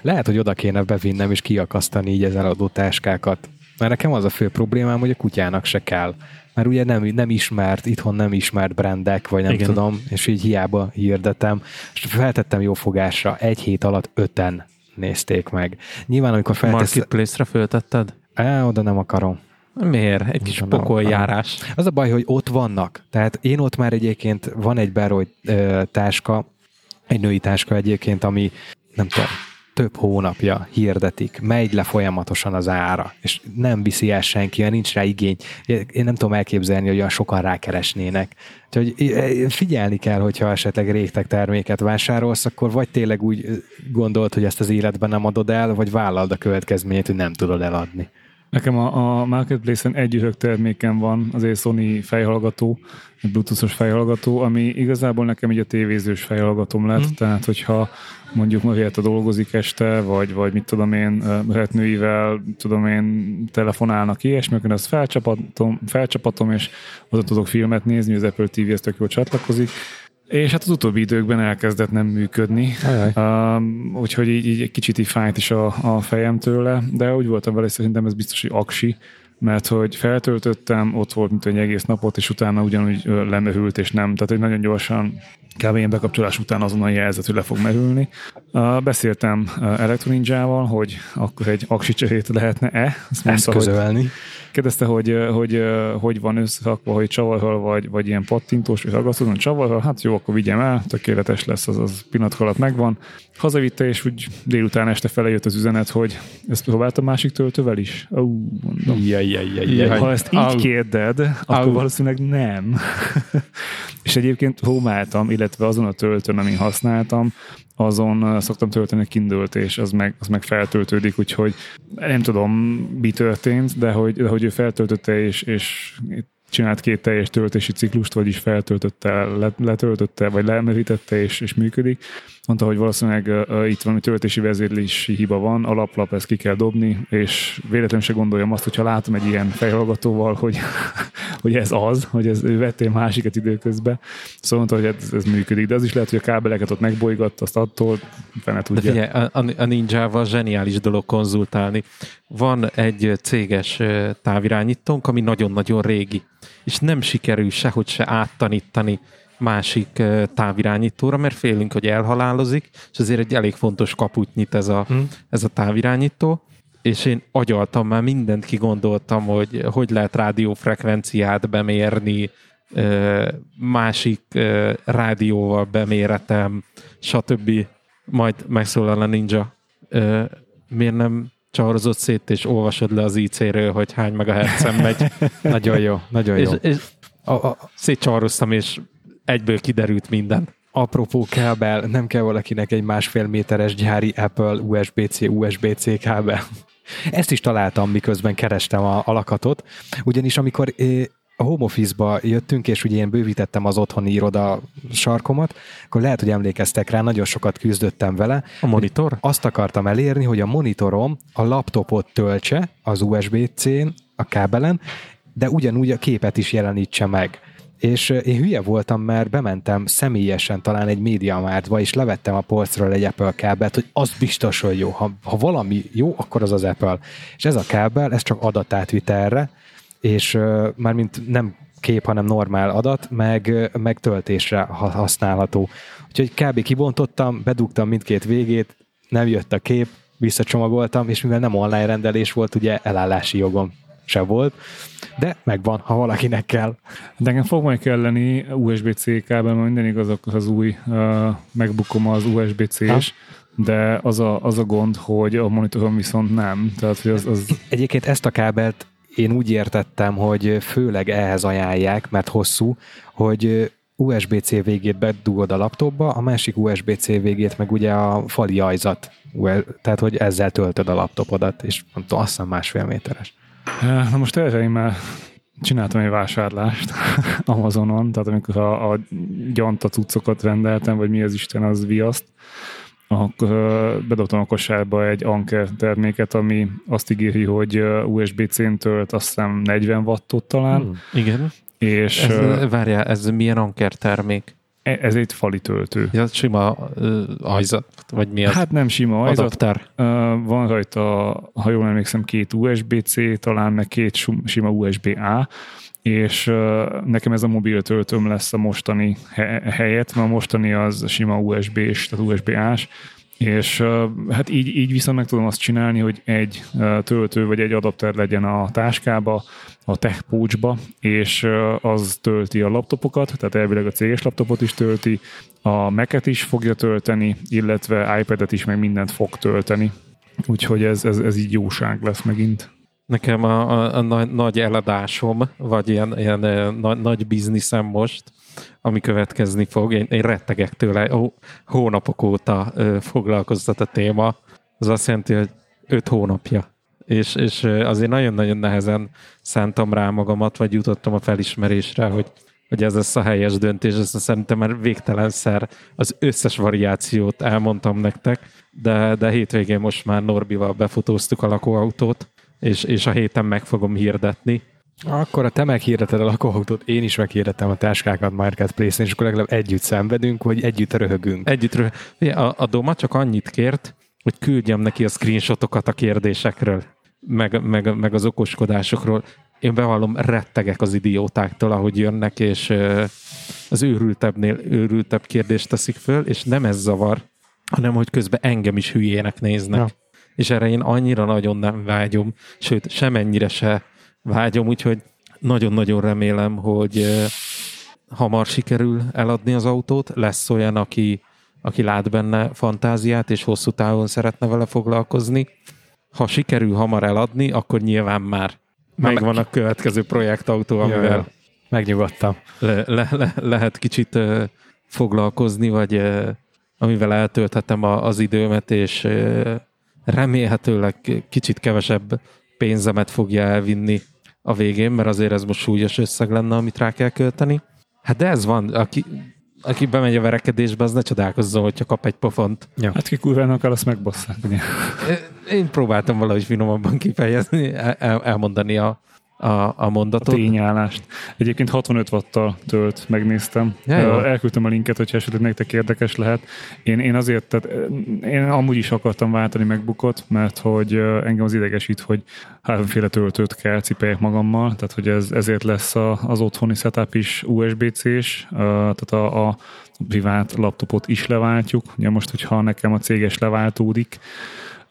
Lehet, hogy oda kéne bevinnem és kiakasztani így az eladó táskákat. Mert nekem az a fő problémám, hogy a kutyának se kell. Mert ugye nem, nem ismert, itthon nem ismert brandek, vagy nem Igen. tudom, és így hiába hirdetem. És feltettem jó fogásra, egy hét alatt öten nézték meg. Nyilván, amikor feltesz... Marketplace-re föltetted? Á, oda nem akarom. Miért? Egy kis pokoljárás. Az a baj, hogy ott vannak. Tehát én ott már egyébként van egy Beroy táska, egy női táska egyébként, ami nem tudom, több hónapja hirdetik, megy le folyamatosan az ára, és nem viszi el senki, mert nincs rá igény. Én nem tudom elképzelni, hogy olyan sokan rákeresnének. Úgyhogy figyelni kell, hogyha esetleg réteg terméket vásárolsz, akkor vagy tényleg úgy gondolt, hogy ezt az életben nem adod el, vagy vállald a következményét, hogy nem tudod eladni. Nekem a, a Marketplace-en egy üveg terméken van, azért Sony fejhallgató, egy bluetoothos fejhallgató, ami igazából nekem így a tévézős fejhallgatóm lett, hmm. tehát hogyha mondjuk ma a dolgozik este, vagy, vagy mit tudom én, lehet nőivel, tudom én, telefonálnak ilyesmi, akkor azt felcsapatom, felcsapatom, és oda tudok filmet nézni, az Apple TV ezt tök jól csatlakozik, és hát az utóbbi időkben elkezdett nem működni, um, úgyhogy így, így egy kicsit így fájt is a, a fejem tőle, de úgy voltam vele, szerintem ez biztos, hogy aksi, mert hogy feltöltöttem, ott volt mint egy egész napot, és utána ugyanúgy lemehült, és nem, tehát egy nagyon gyorsan kb. ilyen bekapcsolás után azonnal jelzett, hogy le fog merülni. Beszéltem Electroninjával, hogy akkor egy aksi cserét lehetne-e. Azt mondta, közölni. Hogy, kérdezte, hogy, hogy hogy van összerakva, hogy csavarhal vagy, vagy ilyen pattintós, vagy ragasztó, csavarhal, hát jó, akkor vigyem el, tökéletes lesz, az, az pillanat alatt megvan. Hazavitte, és úgy délután este fele jött az üzenet, hogy ezt próbáltam másik töltővel is. Ó, mondom. Jaj, jaj, jaj, jaj. Ha ezt így Au. kérded, akkor Au. valószínűleg nem. és egyébként próbáltam, illetve azon a töltőn, amin használtam, azon szoktam tölteni a kindle és az meg, az meg feltöltődik, úgyhogy nem tudom, mi történt, de hogy, de hogy ő feltöltötte, és, és csinált két teljes töltési ciklust, vagyis feltöltötte, letöltötte, vagy leemerítette, és, és működik. Mondta, hogy valószínűleg uh, itt valami töltési vezérlési hiba van, alaplap, ezt ki kell dobni, és véletlenül se gondoljam azt, hogyha látom egy ilyen fejhallgatóval, hogy, hogy ez az, hogy ez, ő vettél másikat időközben. Szóval mondta, hogy ez, ez, működik, de az is lehet, hogy a kábeleket ott megbolygatta, azt attól fene tudja. De figyelj, a, a Ninja-val zseniális dolog konzultálni. Van egy céges távirányítónk, ami nagyon-nagyon régi, és nem sikerül sehogy se áttanítani másik távirányítóra, mert félünk, hogy elhalálozik, és azért egy elég fontos kaput nyit ez a, hmm. ez a távirányító, és én agyaltam már mindent kigondoltam, hogy hogy lehet rádiófrekvenciát bemérni, másik rádióval beméretem, stb. Majd megszólal a ninja. Miért nem csavarozott szét, és olvasod le az IC-ről, hogy hány megahertzen megy. nagyon jó, nagyon jó. És, és a, a, szétcsavaroztam, és egyből kiderült minden. Apropó kábel, nem kell valakinek egy másfél méteres gyári Apple USB-C, USB-C kábel. Ezt is találtam, miközben kerestem a alakatot, ugyanis amikor a home office-ba jöttünk, és ugye én bővítettem az otthoni iroda sarkomat, akkor lehet, hogy emlékeztek rá, nagyon sokat küzdöttem vele. A monitor? Azt akartam elérni, hogy a monitorom a laptopot töltse az USB-C-n, a kábelen, de ugyanúgy a képet is jelenítse meg és én hülye voltam, mert bementem személyesen talán egy médiamártba, és levettem a polcról egy Apple kábelt, hogy az biztos, hogy jó. Ha, ha valami jó, akkor az az Apple. És ez a kábel, ez csak adatátvitelre, és már mint nem kép, hanem normál adat, meg, meg töltésre használható. Úgyhogy kb. kibontottam, bedugtam mindkét végét, nem jött a kép, visszacsomagoltam, és mivel nem online rendelés volt, ugye elállási jogom se volt, de megvan, ha valakinek kell. De engem fog majd kelleni USB-C kábel, mert minden igaz, az új uh, megbukom az USB-C-s, de az a, az a gond, hogy a monitoron viszont nem. Tehát, hogy az, az... Egyébként ezt a kábelt én úgy értettem, hogy főleg ehhez ajánlják, mert hosszú, hogy USB-C végét bedugod a laptopba, a másik USB-C végét meg ugye a fali ajzat, tehát hogy ezzel töltöd a laptopodat, és nem tudom, azt hiszem másfél méteres. Na most már csináltam egy vásárlást Amazonon, tehát amikor a, a gyanta cuccokat rendeltem, vagy mi az Isten az viaszt, akkor bedobtam a kosárba egy Anker terméket, ami azt ígéri, hogy USB-C-n tölt azt hiszem 40 wattot talán. Hmm, igen. És, ez, várjál, ez milyen Anker termék? E- Ez egy fali töltő. Ja, sima uh, ajzat, vagy mi az? Hát nem sima ajzat, adapter. Uh, van rajta, ha jól emlékszem, két USB-C, talán meg két sima USB-A, és uh, nekem ez a mobil töltőm lesz a mostani he- helyet, mert a mostani az sima USB-s, tehát USB-ás, és uh, hát így, így viszont meg tudom azt csinálni, hogy egy uh, töltő vagy egy adapter legyen a táskába, a tech pouchba, és az tölti a laptopokat, tehát elvileg a céges laptopot is tölti, a Mac-et is fogja tölteni, illetve iPad-et is meg mindent fog tölteni. Úgyhogy ez, ez, ez így jóság lesz megint. Nekem a, a, a nagy, nagy eladásom, vagy ilyen, ilyen ö, nagy, bizniszem most, ami következni fog, én, én rettegek tőle, Hó, hónapok óta ö, foglalkoztat a téma, az azt jelenti, hogy öt hónapja. És, és azért nagyon-nagyon nehezen szántam rá magamat, vagy jutottam a felismerésre, hogy, hogy ez lesz a helyes döntés, ezt szerintem már végtelenszer az összes variációt elmondtam nektek, de, de hétvégén most már Norbival befotóztuk a lakóautót, és, és a héten meg fogom hirdetni. Akkor a te meghirdeted a lakóautót, én is meghirdettem a táskákat Marketplace-en, és akkor legalább együtt szenvedünk, vagy együtt röhögünk. Együtt, rö- Ugye, a, a Doma csak annyit kért, hogy küldjem neki a screenshotokat a kérdésekről, meg, meg, meg az okoskodásokról. Én bevallom, rettegek az idiótáktól, ahogy jönnek, és az őrültebbnél őrültebb kérdést teszik föl, és nem ez zavar, hanem hogy közben engem is hülyének néznek. Ja. És erre én annyira nagyon nem vágyom, sőt, semennyire se vágyom, úgyhogy nagyon-nagyon remélem, hogy hamar sikerül eladni az autót. Lesz olyan, aki, aki lát benne fantáziát, és hosszú távon szeretne vele foglalkozni. Ha sikerül hamar eladni, akkor nyilván már megvan a következő projektautó, amivel Ja, ja. Megnyugodtam. le, le, le, lehet kicsit ö, foglalkozni, vagy ö, amivel eltölthetem a, az időmet, és ö, remélhetőleg kicsit kevesebb pénzemet fogja elvinni a végén, mert azért ez most súlyos összeg lenne, amit rá kell költeni. Hát de ez van, aki, aki bemegy a verekedésbe, az ne csodálkozzon, hogyha kap egy pofont. Hát ki kurvának el, azt megbasszák. Én próbáltam valahogy finomabban kifejezni, el- elmondani a, a, a A mondatot. tényállást. Egyébként 65 watttal tölt, megnéztem. Ja, jó. Elküldtem a linket, hogyha esetleg nektek érdekes lehet. Én, én azért, tehát én amúgy is akartam váltani megbukot, mert hogy engem az idegesít, hogy háromféle töltőt kell cipeljek magammal, tehát hogy ez, ezért lesz a, az otthoni setup is USB-C-s, tehát a, a privát laptopot is leváltjuk. Ugye most, hogyha nekem a céges leváltódik,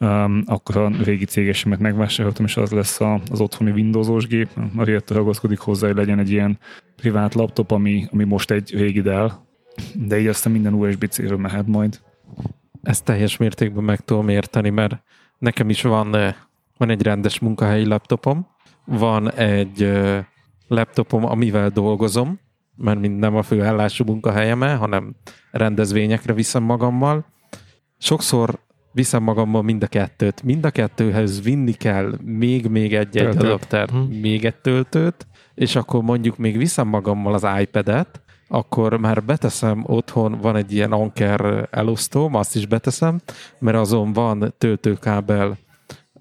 um, akkor a régi cégesemet megvásároltam, és az lesz a, az otthoni Windowsos gép. Azért ragaszkodik hozzá, hogy legyen egy ilyen privát laptop, ami, ami most egy régi Dell, de így aztán minden USB-C-ről mehet majd. Ezt teljes mértékben meg tudom érteni, mert nekem is van, van egy rendes munkahelyi laptopom, van egy laptopom, amivel dolgozom, mert mind nem a főállású munkahelyeme, hanem rendezvényekre viszem magammal. Sokszor viszem magammal mind a kettőt. Mind a kettőhez vinni kell még-még egy-egy adapter, Hm. még egy töltőt, és akkor mondjuk még viszem magammal az iPad-et, akkor már beteszem otthon, van egy ilyen Anker elosztóm, azt is beteszem, mert azon van töltőkábel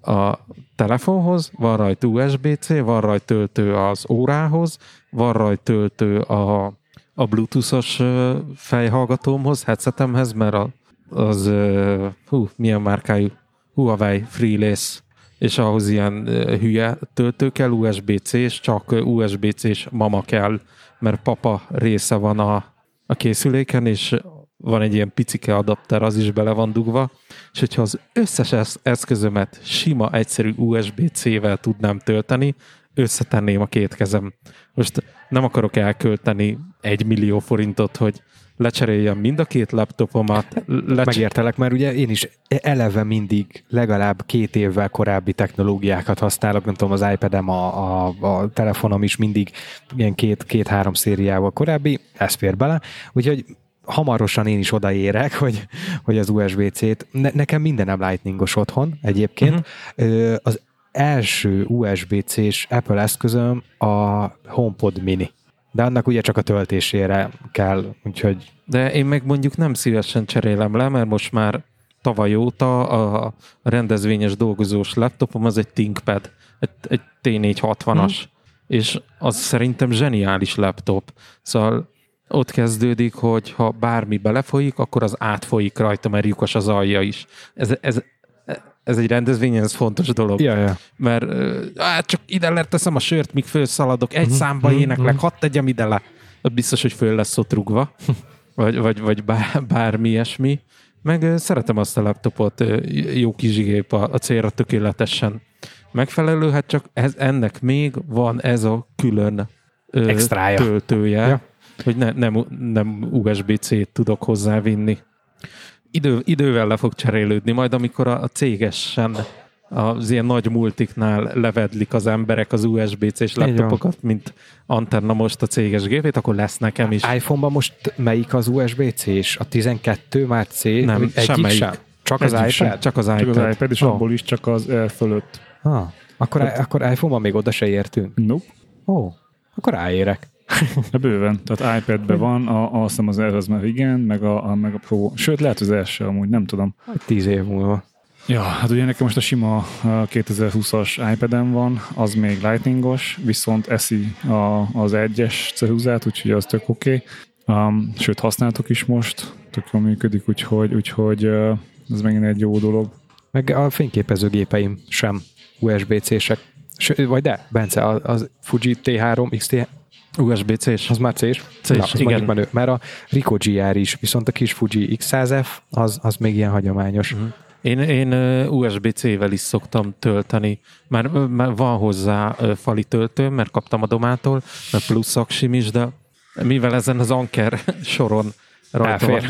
a telefonhoz, van rajta USB-C, van rajta töltő az órához, van rajta töltő a, a bluetoothos fejhallgatómhoz, headsetemhez, mert a, az, hú, milyen márkájú, Huawei Freelace, és ahhoz ilyen ö, hülye töltő kell, USB-C, és csak ö, USB-C-s mama kell, mert papa része van a, a készüléken, és van egy ilyen picike adapter, az is bele van dugva, és hogyha az összes esz- eszközömet sima, egyszerű USB-C-vel tudnám tölteni, összetenném a két kezem. Most nem akarok elkölteni egy millió forintot, hogy lecseréljem mind a két laptopomat, lecs- Megértelek, mert ugye én is eleve mindig legalább két évvel korábbi technológiákat használok, nem tudom, az iPad-em, a, a, a telefonom is mindig ilyen két, két-három szériával korábbi, ez fér bele, úgyhogy hamarosan én is odaérek, hogy, hogy az USB-C-t, ne, nekem minden nem lightningos otthon egyébként, uh-huh. az első USB-C-s Apple eszközöm a HomePod mini. De annak ugye csak a töltésére kell, úgyhogy De én meg mondjuk nem szívesen cserélem le, mert most már tavaly óta a rendezvényes dolgozós laptopom az egy ThinkPad, egy, egy T460-as, és az szerintem zseniális laptop. Szóval ott kezdődik, hogy ha bármi belefolyik, akkor az átfolyik rajta, mert lyukas az alja is. Ez, ez, ez egy rendezvényen, ez fontos dolog. Ja, ja. Mert ö, hát csak ide leteszem a sört, míg fölszaladok, egy Mhm, számba mhm, éneklek, mhm. hadd tegyem ide le. Ott biztos, hogy föl lesz ott rugva, vagy, vagy, vagy bár, bármi ilyesmi. Meg szeretem azt a laptopot, jó kis zsigép a, a célra tökéletesen megfelelő, hát csak ez, ennek még van ez a külön ö, Extrája. töltője, Ja. hogy ne, nem, nem USB-C-t tudok hozzávinni. Idő, idővel le fog cserélődni, majd amikor a, a cégesen az ilyen nagy multiknál levedlik az emberek az USB-C-s laptopokat, mint Antenna most a céges gépét, akkor lesz nekem is. iPhone-ban most melyik az USB-C és a 12 már C? Nem, egyik semmelyik. sem. Csak az Egyik iPad? sem. Csak az Csak iPad. az iPad, és Ó. abból is csak az Air fölött. Ah, akkor, akkor iPhone-ban még oda se értünk. Nope. Ó, akkor ráérek. De bőven. Tehát iPad-ben van, a, azt hiszem az Air az már igen, meg a, a, meg a Pro. Sőt, lehet az első amúgy, nem tudom. Tíz év múlva. Ja, hát ugye nekem most a sima a 2020-as iPad-em van, az még lightningos, viszont eszi a, az egyes ceruzát, úgyhogy az tök oké. Okay. Um, sőt, használtok is most, tök jól működik, úgyhogy, úgyhogy uh, ez megint egy jó dolog. Meg a fényképezőgépeim sem USB-C-sek. Ső, vagy de, Bence, az, az Fuji T3 XT, USB-C-s. az már C-s? C-s, Na, igen. menő, mert a Ricoh GR is, viszont a kis Fuji X100F, az, az még ilyen hagyományos. Mhm. Én, én USB-C-vel is szoktam tölteni, ö, mert van hozzá fali töltőm, mert kaptam a domától, mert plusz aksim is, de mivel ezen az Anker soron rajta van,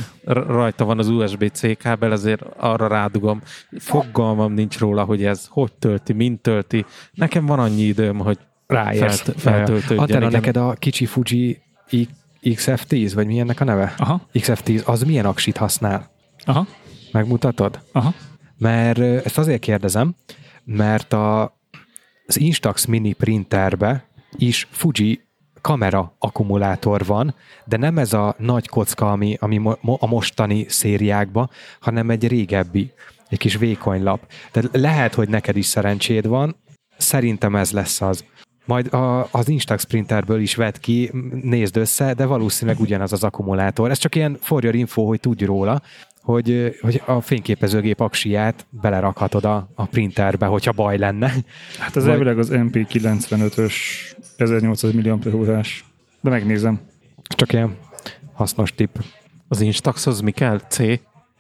rajta van az USB-C kábel, ezért arra rádugom. Fogalmam nincs róla, hogy ez hogy tölti, mint tölti. Nekem van annyi időm, hogy Ráérsz. Felt- feltöltődjön, igen. neked a kicsi Fuji I- XF10, vagy mi ennek a neve? Aha, XF10, az milyen aksit használ? aha, Megmutatod? aha. Mert ezt azért kérdezem, mert a, az Instax mini printerbe is Fuji kamera akkumulátor van, de nem ez a nagy kocka, ami, ami mo- a mostani szériákban, hanem egy régebbi, egy kis vékony lap. Tehát lehet, hogy neked is szerencséd van, szerintem ez lesz az. Majd a, az Instax printerből is vett ki, nézd össze, de valószínűleg ugyanaz az akkumulátor. Ez csak ilyen for your info, hogy tudj róla, hogy, hogy a fényképezőgép aksiját belerakhatod a, a printerbe, hogyha baj lenne. Hát ez Vagy- elvileg az MP95-ös 1800 mAh, de megnézem. Csak ilyen hasznos tipp. az Instaxhoz mi kell? C?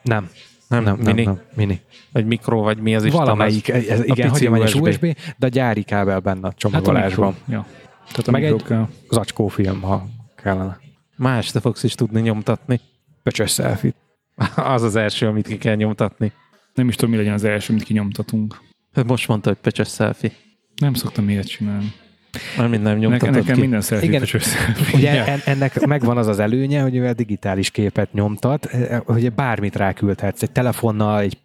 Nem, Nem, nem, mini? nem, mini. Vagy mikro, vagy mi az is? Valamelyik, ez, igen, pici hagyományos USB. USB. de a gyári kábel benne a Hát a csomagolásban. mikro. Ja. Tehát a Meg mikro egy- kell. Zacskófilm, ha kellene. Más te fogsz is tudni nyomtatni. Pöcsös selfie. Az az első, amit ki kell nyomtatni. Nem is tudom, mi legyen az első, amit kinyomtatunk. Hát Most mondta, hogy pöcsös selfie. Nem szoktam ilyet csinálni. Már minden Nekem, nyomtatod nekem ki. minden selfie. Ugye en, ennek megvan az az előnye, hogy mivel digitális képet nyomtat, eh, hogy bármit ráküldhetsz, egy telefonnal, egy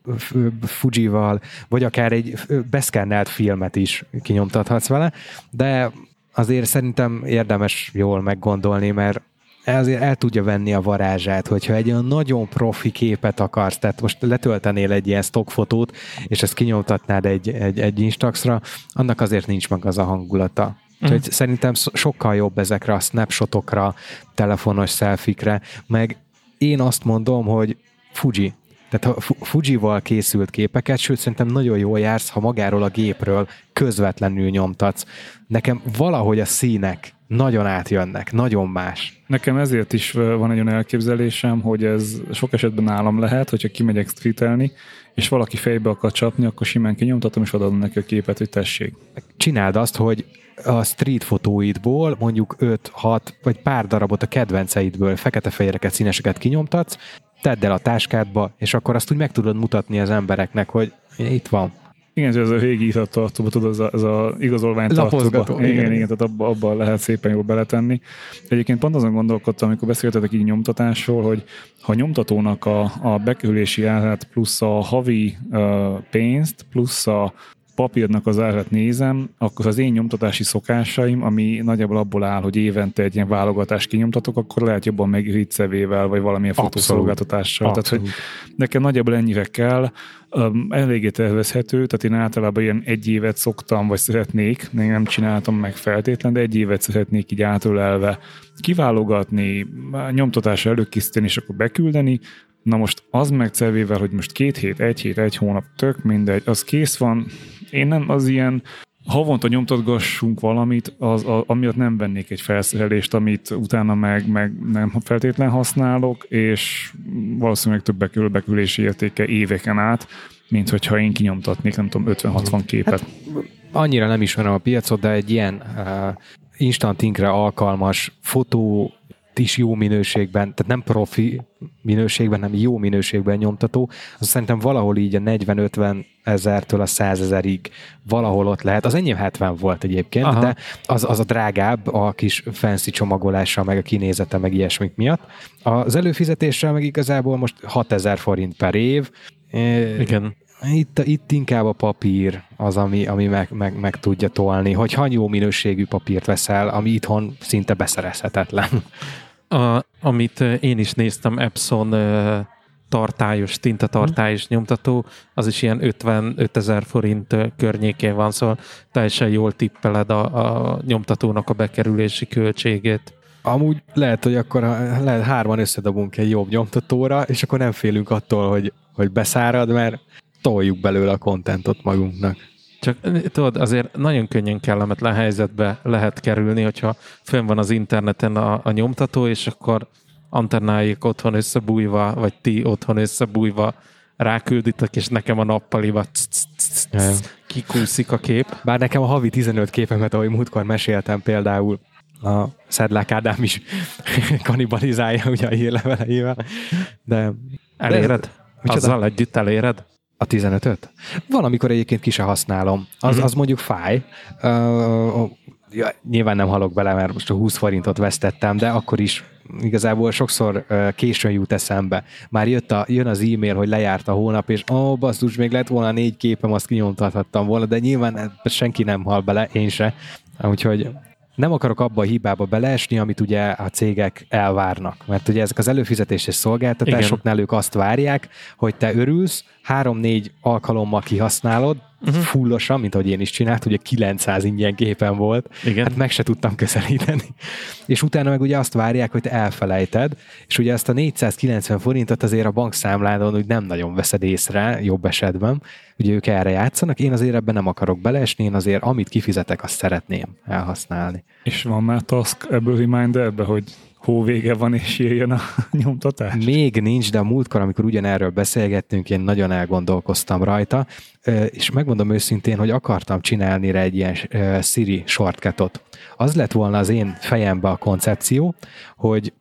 Fujival, vagy akár egy beszkennelt filmet is kinyomtathatsz vele, de azért szerintem érdemes jól meggondolni, mert azért el tudja venni a varázsát, hogyha egy olyan nagyon profi képet akarsz, tehát most letöltenél egy ilyen stockfotót, és ezt kinyomtatnád egy, egy, egy Instaxra, annak azért nincs meg az a hangulata. Úgyhogy szerintem so- sokkal jobb ezekre a snapshotokra, telefonos szelfikre, meg én azt mondom, hogy Fuji. Tehát ha Fu- Fujival készült képeket, sőt szerintem nagyon jól jársz, ha magáról a gépről közvetlenül nyomtatsz. Nekem valahogy a színek nagyon átjönnek, nagyon más. Nekem ezért is van egy olyan elképzelésem, hogy ez sok esetben nálam lehet, hogyha kimegyek streetelni, és valaki fejbe akar csapni, akkor simán kinyomtatom, és odaadom neki a képet, hogy tessék. Csináld azt, hogy a street fotóidból mondjuk 5-6 vagy pár darabot a kedvenceidből, fekete-fehéreket, színeseket kinyomtatsz, tedd el a táskádba, és akkor azt úgy meg tudod mutatni az embereknek, hogy itt van. Igen, ez a régi irattartóba, tudod, ez a, ez a igazolvány Lapozgató, igen, igen. igen, tehát abba, abba lehet szépen jól beletenni. Egyébként pont azon gondolkodtam, amikor beszéltetek így nyomtatásról, hogy ha nyomtatónak a, a bekerülési árát plusz a havi uh, pénzt, plusz a papírnak az árát nézem, akkor az én nyomtatási szokásaim, ami nagyjából abból áll, hogy évente egy ilyen válogatást kinyomtatok, akkor lehet jobban meg ritzevével, vagy valamilyen fotószolgáltatással. Tehát, hogy nekem nagyjából ennyire kell, um, eléggé tervezhető, tehát én általában ilyen egy évet szoktam, vagy szeretnék, még nem csináltam meg feltétlen, de egy évet szeretnék így átölelve kiválogatni, nyomtatásra előkészíteni, és akkor beküldeni, Na most az meg cevével, hogy most két hét, egy hét, egy hónap, tök mindegy, az kész van. Én nem az ilyen havonta nyomtatgassunk valamit, az, a, amiatt nem vennék egy felszerelést, amit utána meg, meg nem feltétlen használok, és valószínűleg több bekül, bekülési értéke éveken át, mint hogyha én kinyomtatnék, nem tudom, 50-60 képet. Hát, annyira nem ismerem a piacot, de egy ilyen uh, instant inkre alkalmas fotó is jó minőségben, tehát nem profi minőségben, hanem jó minőségben nyomtató, az szerintem valahol így a 40-50 ezertől a 100 ezerig valahol ott lehet. Az enyém 70 volt egyébként, Aha. de az, az a drágább a kis fancy csomagolással, meg a kinézete, meg ilyesmik miatt. Az előfizetéssel meg igazából most 6000 forint per év. Igen. Itt, itt inkább a papír az, ami, ami meg, meg, meg tudja tolni, hogy jó minőségű papírt veszel, ami itthon szinte beszerezhetetlen. A, amit én is néztem, Epson tartályos, tintatartályos nyomtató, az is ilyen 55 ezer forint környékén van, szóval teljesen jól tippeled a, a nyomtatónak a bekerülési költségét. Amúgy lehet, hogy akkor lehet hárman összedobunk egy jobb nyomtatóra, és akkor nem félünk attól, hogy, hogy beszárad, mert toljuk belőle a kontentot magunknak. Csak tudod, azért nagyon könnyen kellemetlen helyzetbe lehet kerülni, hogyha fönn van az interneten a, a nyomtató, és akkor antennáik otthon összebújva, vagy ti otthon összebújva rákülditek, és nekem a nappaliba kikúszik a kép. Bár nekem a havi 15 képemet, ahogy múltkor meséltem például, a Szedlák Ádám is kanibalizálja ugye a hírleveleivel, de... Eléred? De, Azzal együtt eléred? A 15-öt? Valamikor egyébként ki se használom. Az, uh-huh. az mondjuk fáj. Uh, ja, nyilván nem halok bele, mert most a 20 forintot vesztettem, de akkor is igazából sokszor uh, későn jut eszembe. Már jött a, jön az e-mail, hogy lejárt a hónap, és ó, oh, basszus, még lett volna négy képem, azt kinyomtathattam volna, de nyilván senki nem hal bele, én se. Úgyhogy nem akarok abba a hibába beleesni, amit ugye a cégek elvárnak. Mert ugye ezek az előfizetéses szolgáltatásoknál ők azt várják, hogy te örülsz, három-négy alkalommal kihasználod, uh-huh. fullosan, mint ahogy én is csinált, ugye 900 ingyen képen volt, Igen. hát meg se tudtam közelíteni. És utána meg ugye azt várják, hogy te elfelejted, és ugye ezt a 490 forintot azért a bankszámládon úgy nem nagyon veszed észre, jobb esetben, ugye ők erre játszanak, én azért ebben nem akarok beleesni, én azért amit kifizetek, azt szeretném elhasználni. És van már task ebből reminderbe, hogy hóvége van, és jöjjön a nyomtatás? Még nincs, de a múltkor, amikor ugyanerről beszélgettünk, én nagyon elgondolkoztam rajta, és megmondom őszintén, hogy akartam csinálni rá egy ilyen Siri shortcutot. Az lett volna az én fejembe a koncepció, hogy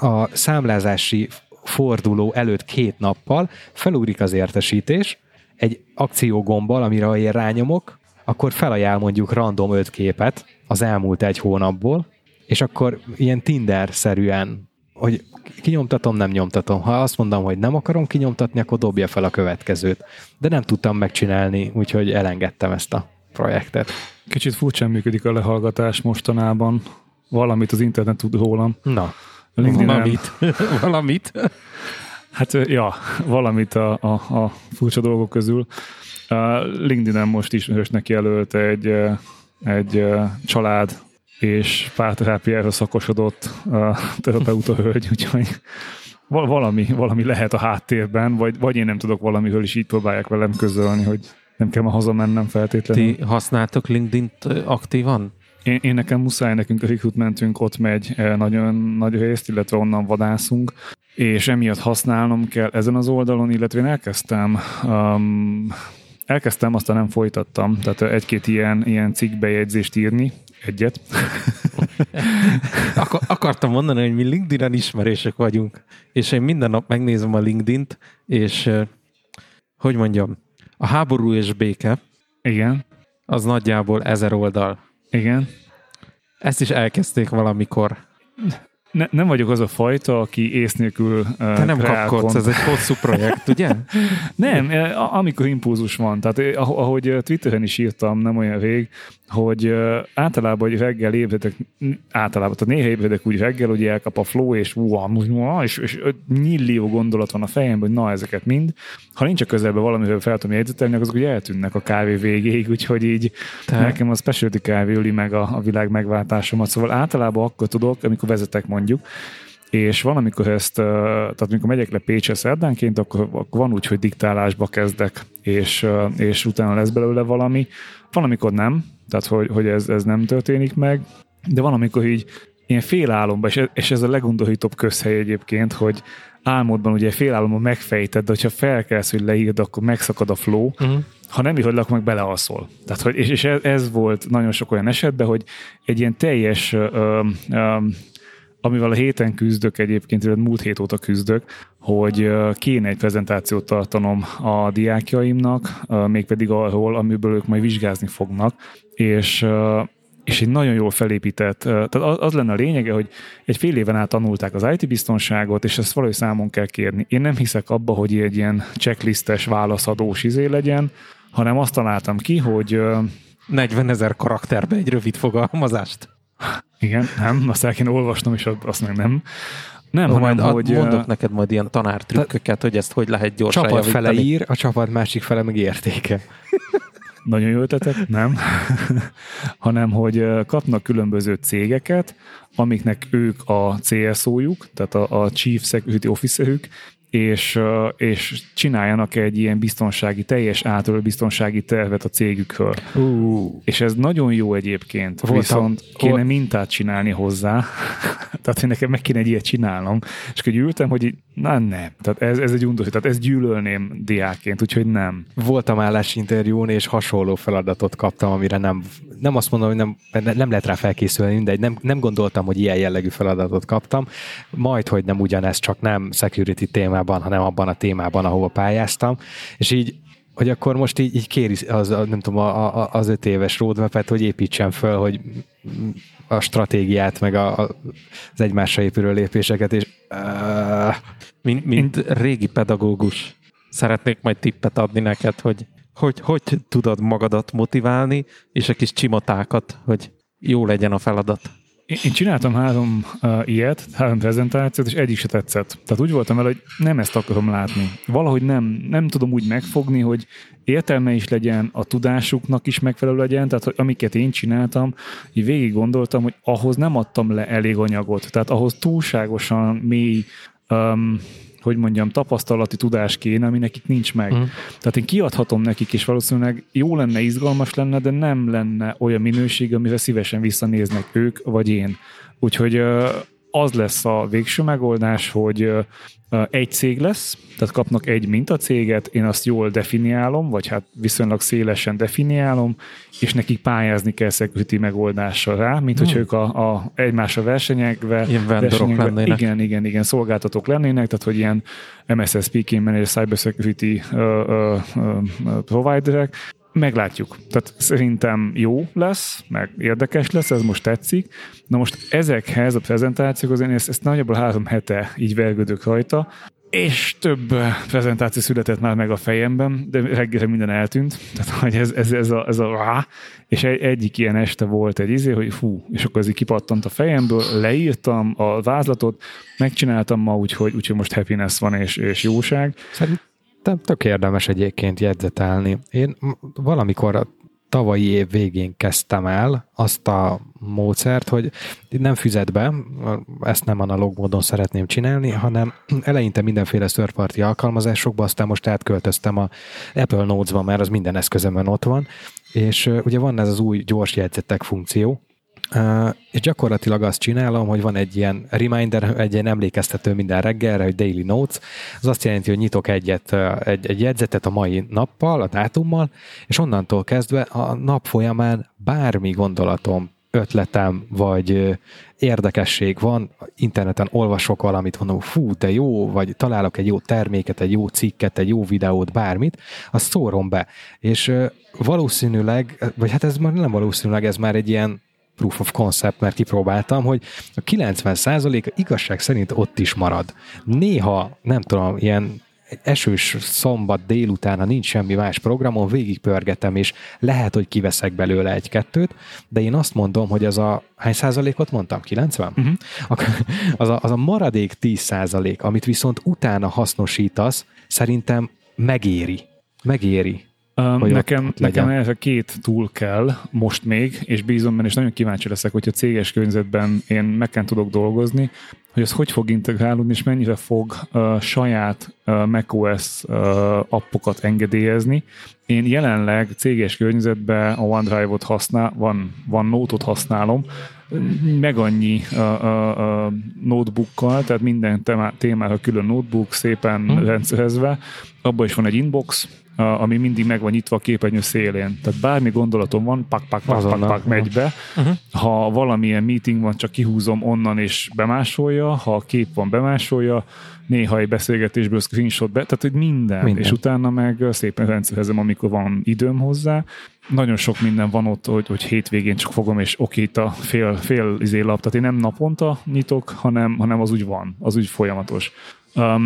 a számlázási forduló előtt két nappal felugrik az értesítés, egy akciógombbal, amire én rányomok, akkor felajánl mondjuk random öt képet az elmúlt egy hónapból, és akkor ilyen Tinder-szerűen, hogy kinyomtatom, nem nyomtatom. Ha azt mondom, hogy nem akarom kinyomtatni, akkor dobja fel a következőt. De nem tudtam megcsinálni, úgyhogy elengedtem ezt a projektet. Kicsit furcsán működik a lehallgatás mostanában. Valamit az internet tud rólam. Na, valamit. valamit? Hát, ja, valamit a, a, a furcsa dolgok közül. LinkedIn-en most is neki jelölt egy, egy család és párterápiára szakosodott a terapeuta hölgy, úgyhogy valami, valami lehet a háttérben, vagy, vagy én nem tudok valamiről is így próbálják velem közölni, hogy nem kell ma hazamennem feltétlenül. Ti használtok LinkedIn-t aktívan? Én, én nekem muszáj, nekünk a recruitmentünk ott megy nagyon nagy részt, illetve onnan vadászunk, és emiatt használnom kell ezen az oldalon, illetve én elkezdtem um, elkezdtem, aztán nem folytattam, tehát egy-két ilyen, ilyen cikkbejegyzést írni, Egyet. Ak- akartam mondani, hogy mi LinkedIn-en ismerések vagyunk, és én minden nap megnézem a LinkedIn-t, és hogy mondjam, a háború és béke Igen. az nagyjából ezer oldal. Igen. Ezt is elkezdték valamikor. Ne, nem vagyok az a fajta, aki ész nélkül uh, Te nem kapkodsz, ez egy hosszú projekt, ugye? nem, amikor impulzus van. Tehát eh, ahogy Twitteren is írtam nem olyan rég, hogy általában hogy reggel ébredek, általában, tehát néha ébredek úgy reggel, hogy elkap a flow, és, és, és, és millió gondolat van a fejemben, hogy na, ezeket mind. Ha nincs a közelben valamivel fel tudom jegyzetelni, azok ugye eltűnnek a kávé végéig, úgyhogy így Te. nekem a specialty kávé üli meg a, a világ megváltásomat. Szóval általában akkor tudok, amikor vezetek mondjuk, és van, amikor ezt, tehát amikor megyek le Pécsre szerdánként, akkor, akkor van úgy, hogy diktálásba kezdek, és, és utána lesz belőle valami. Van, amikor nem, tehát hogy, hogy ez, ez nem történik meg, de van, amikor így ilyen félálomban, és, és ez a legundorítóbb közhely egyébként, hogy álmodban ugye félálomban megfejted, de hogyha felkelsz, hogy leírd, akkor megszakad a flow, uh-huh. ha nem írod, akkor meg belealszol. Tehát, hogy, és, és ez, ez volt nagyon sok olyan esetben, hogy egy ilyen teljes ö, ö, amivel a héten küzdök egyébként, illetve múlt hét óta küzdök, hogy kéne egy prezentációt tartanom a diákjaimnak, mégpedig arról, amiből ők majd vizsgázni fognak, és és egy nagyon jól felépített, tehát az lenne a lényege, hogy egy fél éven át tanulták az IT biztonságot, és ezt valahogy számon kell kérni. Én nem hiszek abba, hogy egy ilyen checklistes válaszadós izé legyen, hanem azt találtam ki, hogy 40 ezer karakterbe egy rövid fogalmazást. Igen, nem, azt el kéne olvasnom, és azt meg nem. Nem, Ó, hanem, majd hogy... Mondok neked majd ilyen tanártrükköket, hogy ezt hogy lehet gyorsan Csapat javítani. fele ír, a csapat másik fele meg értéke. Nagyon jó ötletet, nem? hanem, hogy kapnak különböző cégeket, amiknek ők a CSO-juk, tehát a, a Chief Security Officer-ük, és, és csináljanak egy ilyen biztonsági, teljes átról biztonsági tervet a cégükről. Uh. És ez nagyon jó egyébként, Voltam, viszont kéne mintát csinálni hozzá, tehát hogy nekem meg kéne egy ilyet csinálnom, és akkor ültem, hogy na nem, tehát ez, ez egy undorító, tehát ezt gyűlölném diákként, úgyhogy nem. Voltam állásinterjún, és hasonló feladatot kaptam, amire nem, nem azt mondom, hogy nem, nem lehet rá felkészülni, mindegy, nem, nem gondoltam, hogy ilyen jellegű feladatot kaptam, majd, hogy nem ugyanez, csak nem security témában, hanem abban a témában, ahova pályáztam, és így hogy akkor most így, így kéri az, nem tudom, a, a, az öt éves roadmap hogy építsen föl, hogy a stratégiát, meg a, a, az egymásra épülő lépéseket, és uh, mint, mint régi pedagógus szeretnék majd tippet adni neked, hogy hogy, hogy tudod magadat motiválni, és a kis csimotákat, hogy jó legyen a feladat. Én csináltam három uh, ilyet, három prezentációt, és egyik se tetszett. Tehát úgy voltam vele, hogy nem ezt akarom látni. Valahogy nem, nem tudom úgy megfogni, hogy értelme is legyen, a tudásuknak is megfelelő legyen, tehát hogy amiket én csináltam, így végig gondoltam, hogy ahhoz nem adtam le elég anyagot. Tehát ahhoz túlságosan mély um, hogy mondjam, tapasztalati tudás kéne, ami nekik nincs meg. Uh-huh. Tehát én kiadhatom nekik, és valószínűleg jó lenne, izgalmas lenne, de nem lenne olyan minőség, amivel szívesen visszanéznek ők vagy én. Úgyhogy az lesz a végső megoldás, hogy egy cég lesz, tehát kapnak egy mintacéget, én azt jól definiálom, vagy hát viszonylag szélesen definiálom, és nekik pályázni kell security megoldásra rá, mint hmm. hogy ők a, a egymásra versenyekve, ilyen versenyekve lennének. Igen, igen, igen, szolgáltatók lennének, tehát hogy ilyen MSSP-ként menő cybersecurity uh, uh, uh, providerek, meglátjuk. Tehát szerintem jó lesz, meg érdekes lesz, ez most tetszik. Na most ezekhez a prezentációkhoz én ezt, ezt nagyjából három hete így vergődök rajta, és több prezentáció született már meg a fejemben, de reggelre minden eltűnt. Tehát, hogy ez, ez, ez a, ez a rá, és egy, egyik ilyen este volt egy izé, hogy fú, és akkor ez így kipattant a fejemből, leírtam a vázlatot, megcsináltam ma, úgyhogy, úgyhogy most happiness van és, és jóság. Szerint tök érdemes egyébként jegyzetelni. Én valamikor a tavalyi év végén kezdtem el azt a módszert, hogy nem füzet be, ezt nem analóg módon szeretném csinálni, hanem eleinte mindenféle szörparti alkalmazásokba, aztán most átköltöztem a Apple Notes-ba, mert az minden eszközömön ott van, és ugye van ez az új gyors jegyzetek funkció, és gyakorlatilag azt csinálom, hogy van egy ilyen reminder, egy ilyen emlékeztető minden reggelre, hogy daily notes. Az azt jelenti, hogy nyitok egyet, egy, egy jegyzetet a mai nappal, a dátummal, és onnantól kezdve a nap folyamán bármi gondolatom, ötletem, vagy érdekesség van, interneten olvasok valamit, mondom, fú, de jó, vagy találok egy jó terméket, egy jó cikket, egy jó videót, bármit, azt szórom be. És valószínűleg, vagy hát ez már nem valószínűleg, ez már egy ilyen proof of concept, mert kipróbáltam, hogy a 90% igazság szerint ott is marad. Néha, nem tudom, ilyen egy esős szombat délután, ha nincs semmi más programon, végigpörgetem, és lehet, hogy kiveszek belőle egy-kettőt, de én azt mondom, hogy az a, hány százalékot mondtam? 90? Uh-huh. Az, a, az a maradék 10 százalék, amit viszont utána hasznosítasz, szerintem megéri. Megéri. Um, nekem, ott, nekem ez a két túl kell most még, és bízom benne, és nagyon kíváncsi leszek, hogyha céges környezetben én meg tudok dolgozni, hogy ez hogy fog integrálódni, és mennyire fog uh, saját uh, macOS uh, appokat engedélyezni. Én jelenleg céges környezetben a OneDrive-ot használ, van, van Note-ot használom, meg annyi uh, uh, uh, notebookkal, tehát minden témára külön notebook, szépen hmm. rendszerezve. Abban is van egy inbox, ami mindig meg van nyitva a képernyő szélén. Tehát bármi gondolatom van, pak, pak, pak, pak, pak megy be. Uh-huh. Ha valamilyen meeting van, csak kihúzom onnan és bemásolja, ha a kép van, bemásolja, néha egy beszélgetésből screenshot be, tehát hogy minden. minden. És utána meg szépen rendszerezem, amikor van időm hozzá. Nagyon sok minden van ott, hogy, hogy hétvégén csak fogom, és oké, itt a fél, fél izé lap, tehát én nem naponta nyitok, hanem, hanem az úgy van, az úgy folyamatos.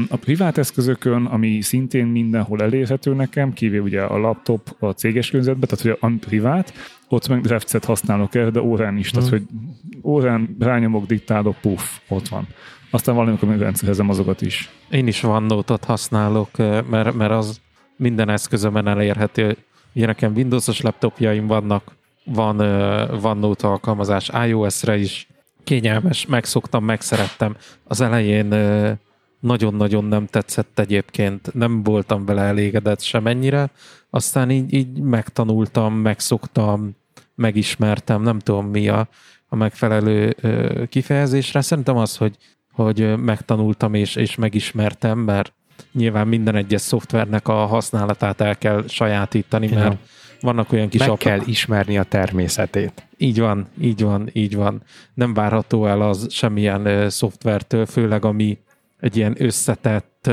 A privát eszközökön, ami szintén mindenhol elérhető nekem, kivéve ugye a laptop a céges környezetben, tehát hogy a privát, ott meg Drefcet használok erre, de órán is, tehát hmm. hogy órán rányomok, diktálok, puff, ott van. Aztán valamikor még rendszerezem azokat is. Én is OneNote-ot használok, mert, mert az minden eszközömen elérhető. Ugye nekem Windows-os laptopjaim vannak, van OneNote alkalmazás iOS-re is, kényelmes, megszoktam, megszerettem. Az elején nagyon-nagyon nem tetszett egyébként, nem voltam vele elégedett semennyire, aztán így, így megtanultam, megszoktam, megismertem, nem tudom mi a, a megfelelő ö, kifejezésre. Szerintem az, hogy, hogy megtanultam és, és megismertem, mert nyilván minden egyes szoftvernek a használatát el kell sajátítani, mert ja. vannak olyan kis... Meg apok. kell ismerni a természetét. Így van, így van, így van. Nem várható el az semmilyen ö, szoftvertől, főleg ami egy ilyen összetett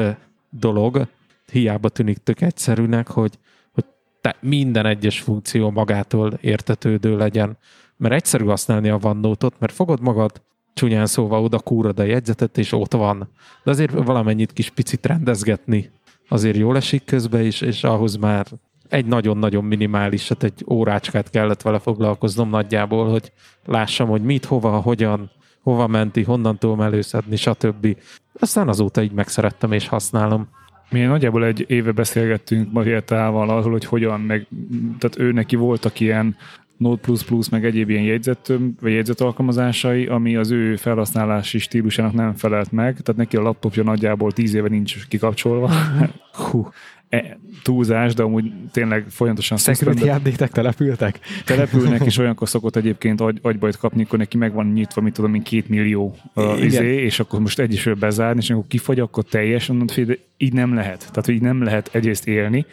dolog, hiába tűnik tök egyszerűnek, hogy, hogy te minden egyes funkció magától értetődő legyen. Mert egyszerű használni a OneNote-ot, mert fogod magad, csúnyán szóval oda kúrod a jegyzetet, és ott van. De azért valamennyit kis picit rendezgetni azért jól esik közben is, és ahhoz már egy nagyon-nagyon minimális, hát egy órácskát kellett vele foglalkoznom nagyjából, hogy lássam, hogy mit, hova, hogyan, hova menti, honnan tudom előszedni, stb. Aztán azóta így megszerettem és használom. Mi nagyjából egy éve beszélgettünk Marietával arról, hogy hogyan, meg, tehát ő neki voltak ilyen Note++ meg egyéb ilyen jegyzet, vagy jegyzet alkalmazásai, ami az ő felhasználási stílusának nem felelt meg, tehát neki a laptopja nagyjából 10 éve nincs kikapcsolva. Hú, túlzás, de amúgy tényleg folyamatosan Security update települtek? Települnek, és olyankor szokott egyébként agy, agybajt kapni, akkor neki meg van nyitva, mit tudom, mint két millió uh, izé, és akkor most egyesről bezárni, és akkor kifagy, akkor teljes, onnan de így nem lehet. Tehát, hogy így nem lehet egyrészt élni,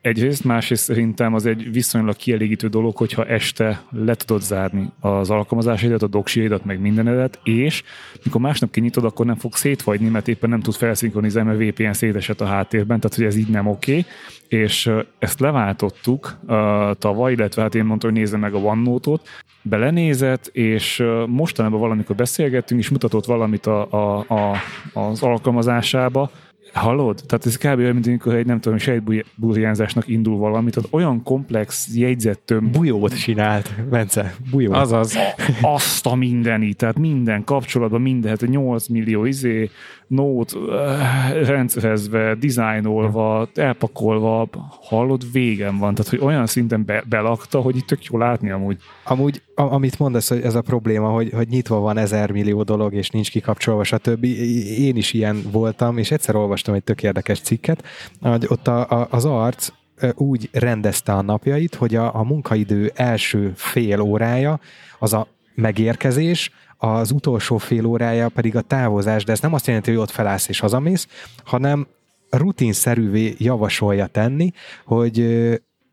egyrészt, másrészt szerintem az egy viszonylag kielégítő dolog, hogyha este le tudod zárni az alkalmazásaidat, a doksiaidat, meg mindenedet, és mikor másnap kinyitod, akkor nem fog szétfagyni, mert éppen nem tud felszinkronizálni, mert VPN szétesett a háttérben, tehát hogy ez így nem oké, okay. és ezt leváltottuk uh, tavaly, illetve hát én mondtam, hogy nézze meg a OneNote-ot, belenézett, és mostanában valamikor beszélgettünk, és mutatott valamit a, a, a, az alkalmazásába, Hallod? Tehát ez kb. olyan, mint amikor egy nem tudom, sejtburjánzásnak indul valamit, tehát olyan komplex jegyzettöm. Bujót csinált, Bence, bujót. Azaz. Azt a mindeni, tehát minden kapcsolatban, minden, hát 8 millió izé, Note uh, rendszerezve, dizájnolva, elpakolva, hallod, végem van. Tehát, hogy olyan szinten be, belakta, hogy itt tök jó látni amúgy. Amúgy, amit mondasz, hogy ez a probléma, hogy, hogy nyitva van ezer millió dolog, és nincs kikapcsolva, stb. Én is ilyen voltam, és egyszer olvastam egy tök érdekes cikket, hogy ott a, a, az arc úgy rendezte a napjait, hogy a, a munkaidő első fél órája az a megérkezés, az utolsó fél órája pedig a távozás, de ez nem azt jelenti, hogy ott felállsz és hazamész, hanem rutinszerűvé javasolja tenni, hogy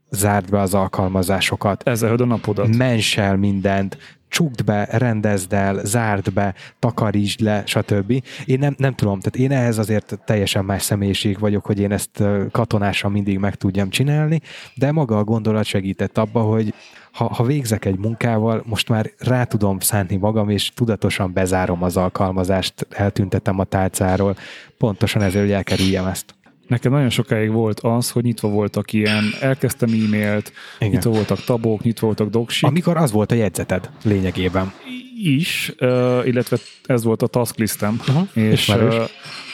zárd be az alkalmazásokat. Ezzel a napodat. Mens el mindent, csukd be, rendezd el, zárd be, takarítsd le, stb. Én nem, nem tudom, tehát én ehhez azért teljesen más személyiség vagyok, hogy én ezt katonásan mindig meg tudjam csinálni, de maga a gondolat segített abba, hogy ha, ha végzek egy munkával, most már rá tudom szánni magam, és tudatosan bezárom az alkalmazást, eltüntetem a tálcáról, pontosan ezért, hogy elkerüljem ezt. Nekem nagyon sokáig volt az, hogy nyitva voltak ilyen, elkezdtem e-mailt, Igen. nyitva voltak tabok, nyitva voltak doksik. Amikor az volt a jegyzeted lényegében. is, illetve ez volt a task listem, Aha, és ismerős.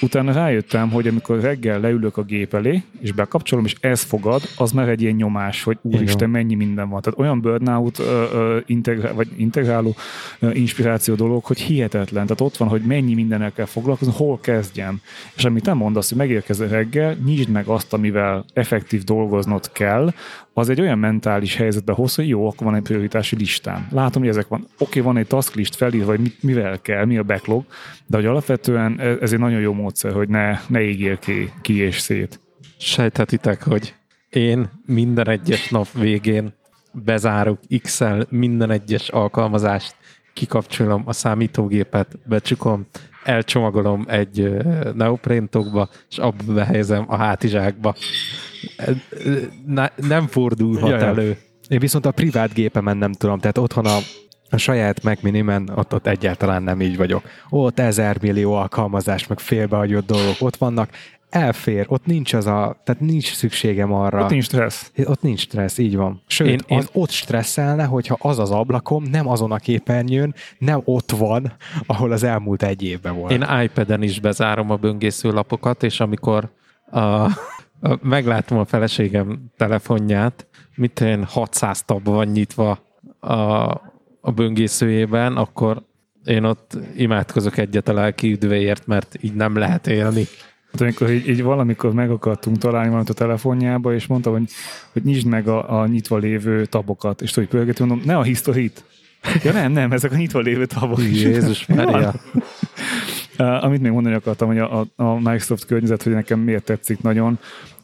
Utána rájöttem, hogy amikor reggel leülök a gép elé, és bekapcsolom, és ez fogad, az már egy ilyen nyomás, hogy úristen, mennyi minden van. Tehát olyan burnout integrál, vagy integráló inspiráció dolog, hogy hihetetlen. Tehát ott van, hogy mennyi mindennel kell foglalkozni, hol kezdjem. És amit te mondasz, hogy megérkezel reggel, nyisd meg azt, amivel effektív dolgoznod kell, az egy olyan mentális helyzetbe hoz, hogy jó, akkor van egy prioritási listám. Látom, hogy ezek van. Oké, okay, van egy task list felírva, hogy mivel kell, mi a backlog, de hogy alapvetően e- ez egy nagyon jó módszer, hogy ne, ne égjél ki, ki és szét. Sejthetitek, hogy én minden egyes nap végén bezárok Excel minden egyes alkalmazást, kikapcsolom a számítógépet, becsukom, elcsomagolom egy neopréntokba, és abba behelyezem a hátizsákba. Ne, nem fordulhat Ja, ja. elő. Én viszont a privát gépemen nem tudom, tehát otthon a, a saját Mac Minimen ott, ott egyáltalán nem így vagyok. Ott ezer millió alkalmazás, meg félbehagyott dolgok ott vannak, elfér, ott nincs az a, tehát nincs szükségem arra. Ott nincs stressz. Ott nincs stressz, így van. Sőt, Én- én, az ott stresszelne, hogyha az az ablakom nem azon a képernyőn, nem ott van, ahol az elmúlt egy évben volt. Én iPad-en is bezárom a böngésző lapokat, és amikor a, a, meglátom a feleségem telefonját, mit én 600 tab van nyitva a, a böngészőjében, akkor én ott imádkozok egyet a lelki üdvéért, mert így nem lehet élni. Hát amikor így, így valamikor meg akartunk találni valamit a telefonjába, és mondtam, hogy, hogy nyisd meg a, a nyitva lévő tabokat, és tudod, pörgeti, mondom, ne a historit. Ja nem, nem, ezek a nyitva lévő tabok. Jézus Mária. Amit még mondani akartam, hogy a, a, a Microsoft környezet, hogy nekem miért tetszik nagyon,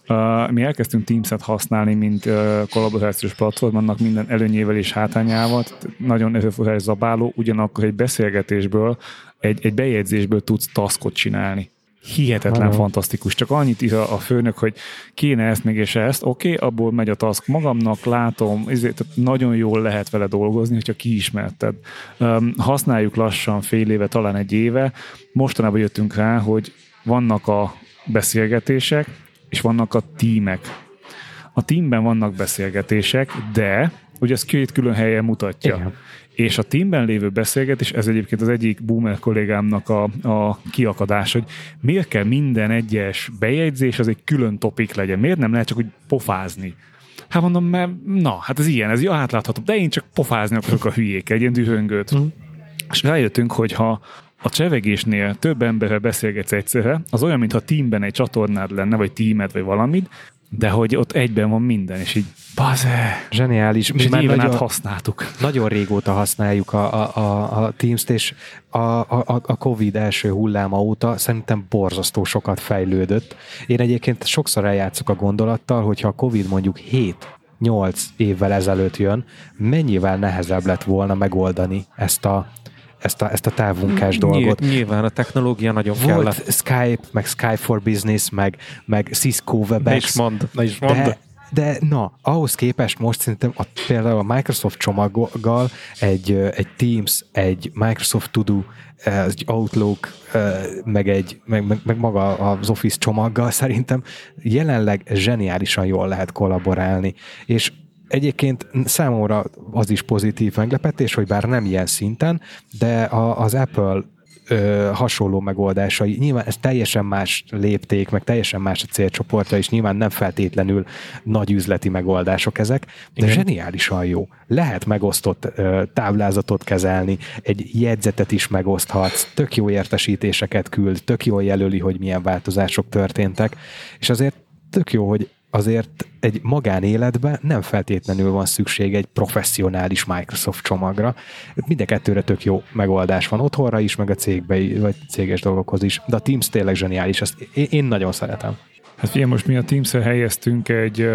Uh, mi elkezdtünk Teams-et használni, mint uh, kollaborációs platform, annak minden előnyével és hátrányával, nagyon erőforrás zabáló, ugyanakkor egy beszélgetésből, egy, egy bejegyzésből tudsz taskot csinálni. Hihetetlen Aha. fantasztikus. Csak annyit ír a, a főnök, hogy kéne ezt még és ezt, oké, okay, abból megy a task magamnak, látom, ezért tehát nagyon jól lehet vele dolgozni, hogyha kiismerted. Um, használjuk lassan fél éve, talán egy éve. Mostanában jöttünk rá, hogy vannak a beszélgetések, és vannak a tímek. A teamben vannak beszélgetések, de ugye ez két külön helyen mutatja. Igen. És a teamben lévő beszélgetés, ez egyébként az egyik boomer kollégámnak a, a kiakadás, hogy miért kell minden egyes bejegyzés, az egy külön topik legyen. Miért nem lehet csak úgy pofázni? Hát mondom, mert na, hát ez ilyen, ez jó átlátható, de én csak pofázni akarok a hülyék, egy ilyen dühöngőt. Mm. És rájöttünk, hogy ha a csevegésnél több emberrel beszélgetsz egyszerre, az olyan, mintha teamben egy csatornád lenne, vagy tímed, vagy valamit, de hogy ott egyben van minden, és így baze, Zseniális. és Mi egy már éven át nagyon, használtuk. nagyon régóta használjuk a, a, a, a Teams-t, és a, a, a Covid első hulláma óta szerintem borzasztó sokat fejlődött. Én egyébként sokszor eljátszok a gondolattal, hogyha a Covid mondjuk 7-8 évvel ezelőtt jön, mennyivel nehezebb lett volna megoldani ezt a, ezt a, ezt a távmunkás dolgot. Nyilván, a technológia nagyon Volt kellett. Skype, meg Skype for Business, meg, meg Cisco Ne Webex. is mondd, ne is mondd. De, de na, ahhoz képest most szerintem a, például a Microsoft csomaggal egy, egy Teams, egy Microsoft To Do, egy Outlook, meg, egy, meg, meg, meg maga az Office csomaggal szerintem jelenleg zseniálisan jól lehet kollaborálni. És Egyébként számomra az is pozitív meglepetés, hogy bár nem ilyen szinten, de a, az Apple ö, hasonló megoldásai. Nyilván ez teljesen más lépték, meg teljesen más a célcsoportja, és nyilván nem feltétlenül nagy üzleti megoldások ezek, de Igen. zseniálisan jó. Lehet megosztott ö, táblázatot kezelni, egy jegyzetet is megoszthatsz, tök jó értesítéseket küld, tök jól jelöli, hogy milyen változások történtek, és azért tök jó, hogy azért egy magánéletben nem feltétlenül van szükség egy professzionális Microsoft csomagra. Mind a kettőre tök jó megoldás van otthonra is, meg a cégbe, vagy céges dolgokhoz is. De a Teams tényleg zseniális, ezt én, nagyon szeretem. Hát figyelj, most mi a teams helyeztünk egy,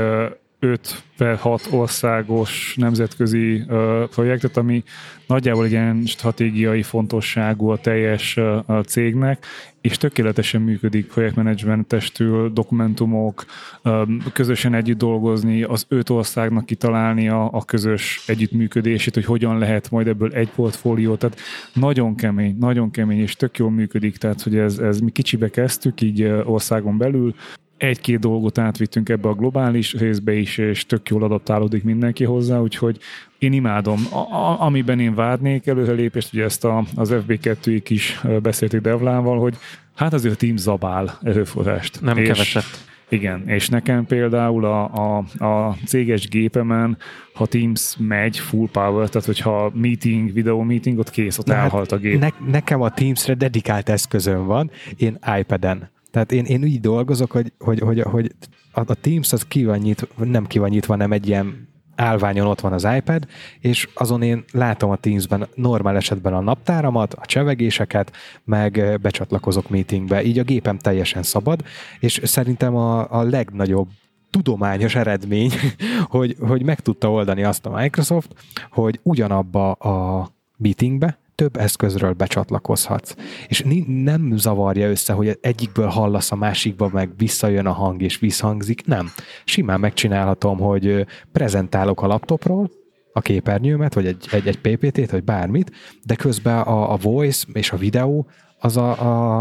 5 per 6 országos nemzetközi projektet, ami nagyjából egy ilyen stratégiai fontosságú a teljes a cégnek, és tökéletesen működik projektmenedzsmentestül, dokumentumok, um, közösen együtt dolgozni, az öt országnak kitalálni a, a közös együttműködését, hogy hogyan lehet majd ebből egy portfólió, tehát nagyon kemény, nagyon kemény, és tök jól működik, tehát hogy ez, ez mi kicsibe kezdtük, így országon belül, egy-két dolgot átvittünk ebbe a globális részbe is, és tök jól adaptálódik mindenki hozzá, úgyhogy én imádom. A, a, amiben én várnék előrelépést, ugye ezt a, az FB2-ig is beszélték Devlával, hogy hát azért a team zabál erőforrást. Nem és, keveset. Igen, és nekem például a, a, a céges gépemen, ha Teams megy full power, tehát hogyha meeting, videó meeting, ott kész, ott Na elhalt a gép. Ne, nekem a Teamsre dedikált eszközöm van, én iPad-en tehát én, én úgy dolgozok, hogy, hogy, hogy, hogy a, a Teams az ki van nyitva, nem ki van nyitva, nem egy ilyen állványon ott van az iPad, és azon én látom a Teamsben normál esetben a naptáramat, a csevegéseket, meg becsatlakozok meetingbe. Így a gépem teljesen szabad, és szerintem a, a legnagyobb tudományos eredmény, hogy, hogy meg tudta oldani azt a Microsoft, hogy ugyanabba a meetingbe több eszközről becsatlakozhatsz. És nem zavarja össze, hogy egyikből hallasz a másikba, meg visszajön a hang és visszhangzik. Nem. Simán megcsinálhatom, hogy prezentálok a laptopról, a képernyőmet, vagy egy, egy, egy PPT-t, vagy bármit, de közben a, a voice és a videó az a,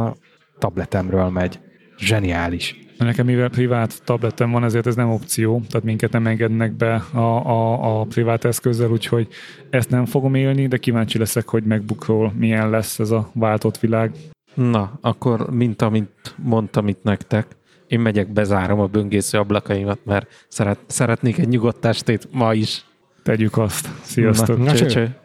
a tabletemről megy. Zseniális. Nekem mivel privát tabletem van, ezért ez nem opció, tehát minket nem engednek be a, a, a privát eszközzel, úgyhogy ezt nem fogom élni, de kíváncsi leszek, hogy megbukról milyen lesz ez a váltott világ. Na, akkor mint amit mondtam itt nektek, én megyek, bezárom a böngésző ablakaimat, mert szeret, szeretnék egy nyugodt estét ma is. Tegyük azt. Sziasztok! Na, na, cső. cső.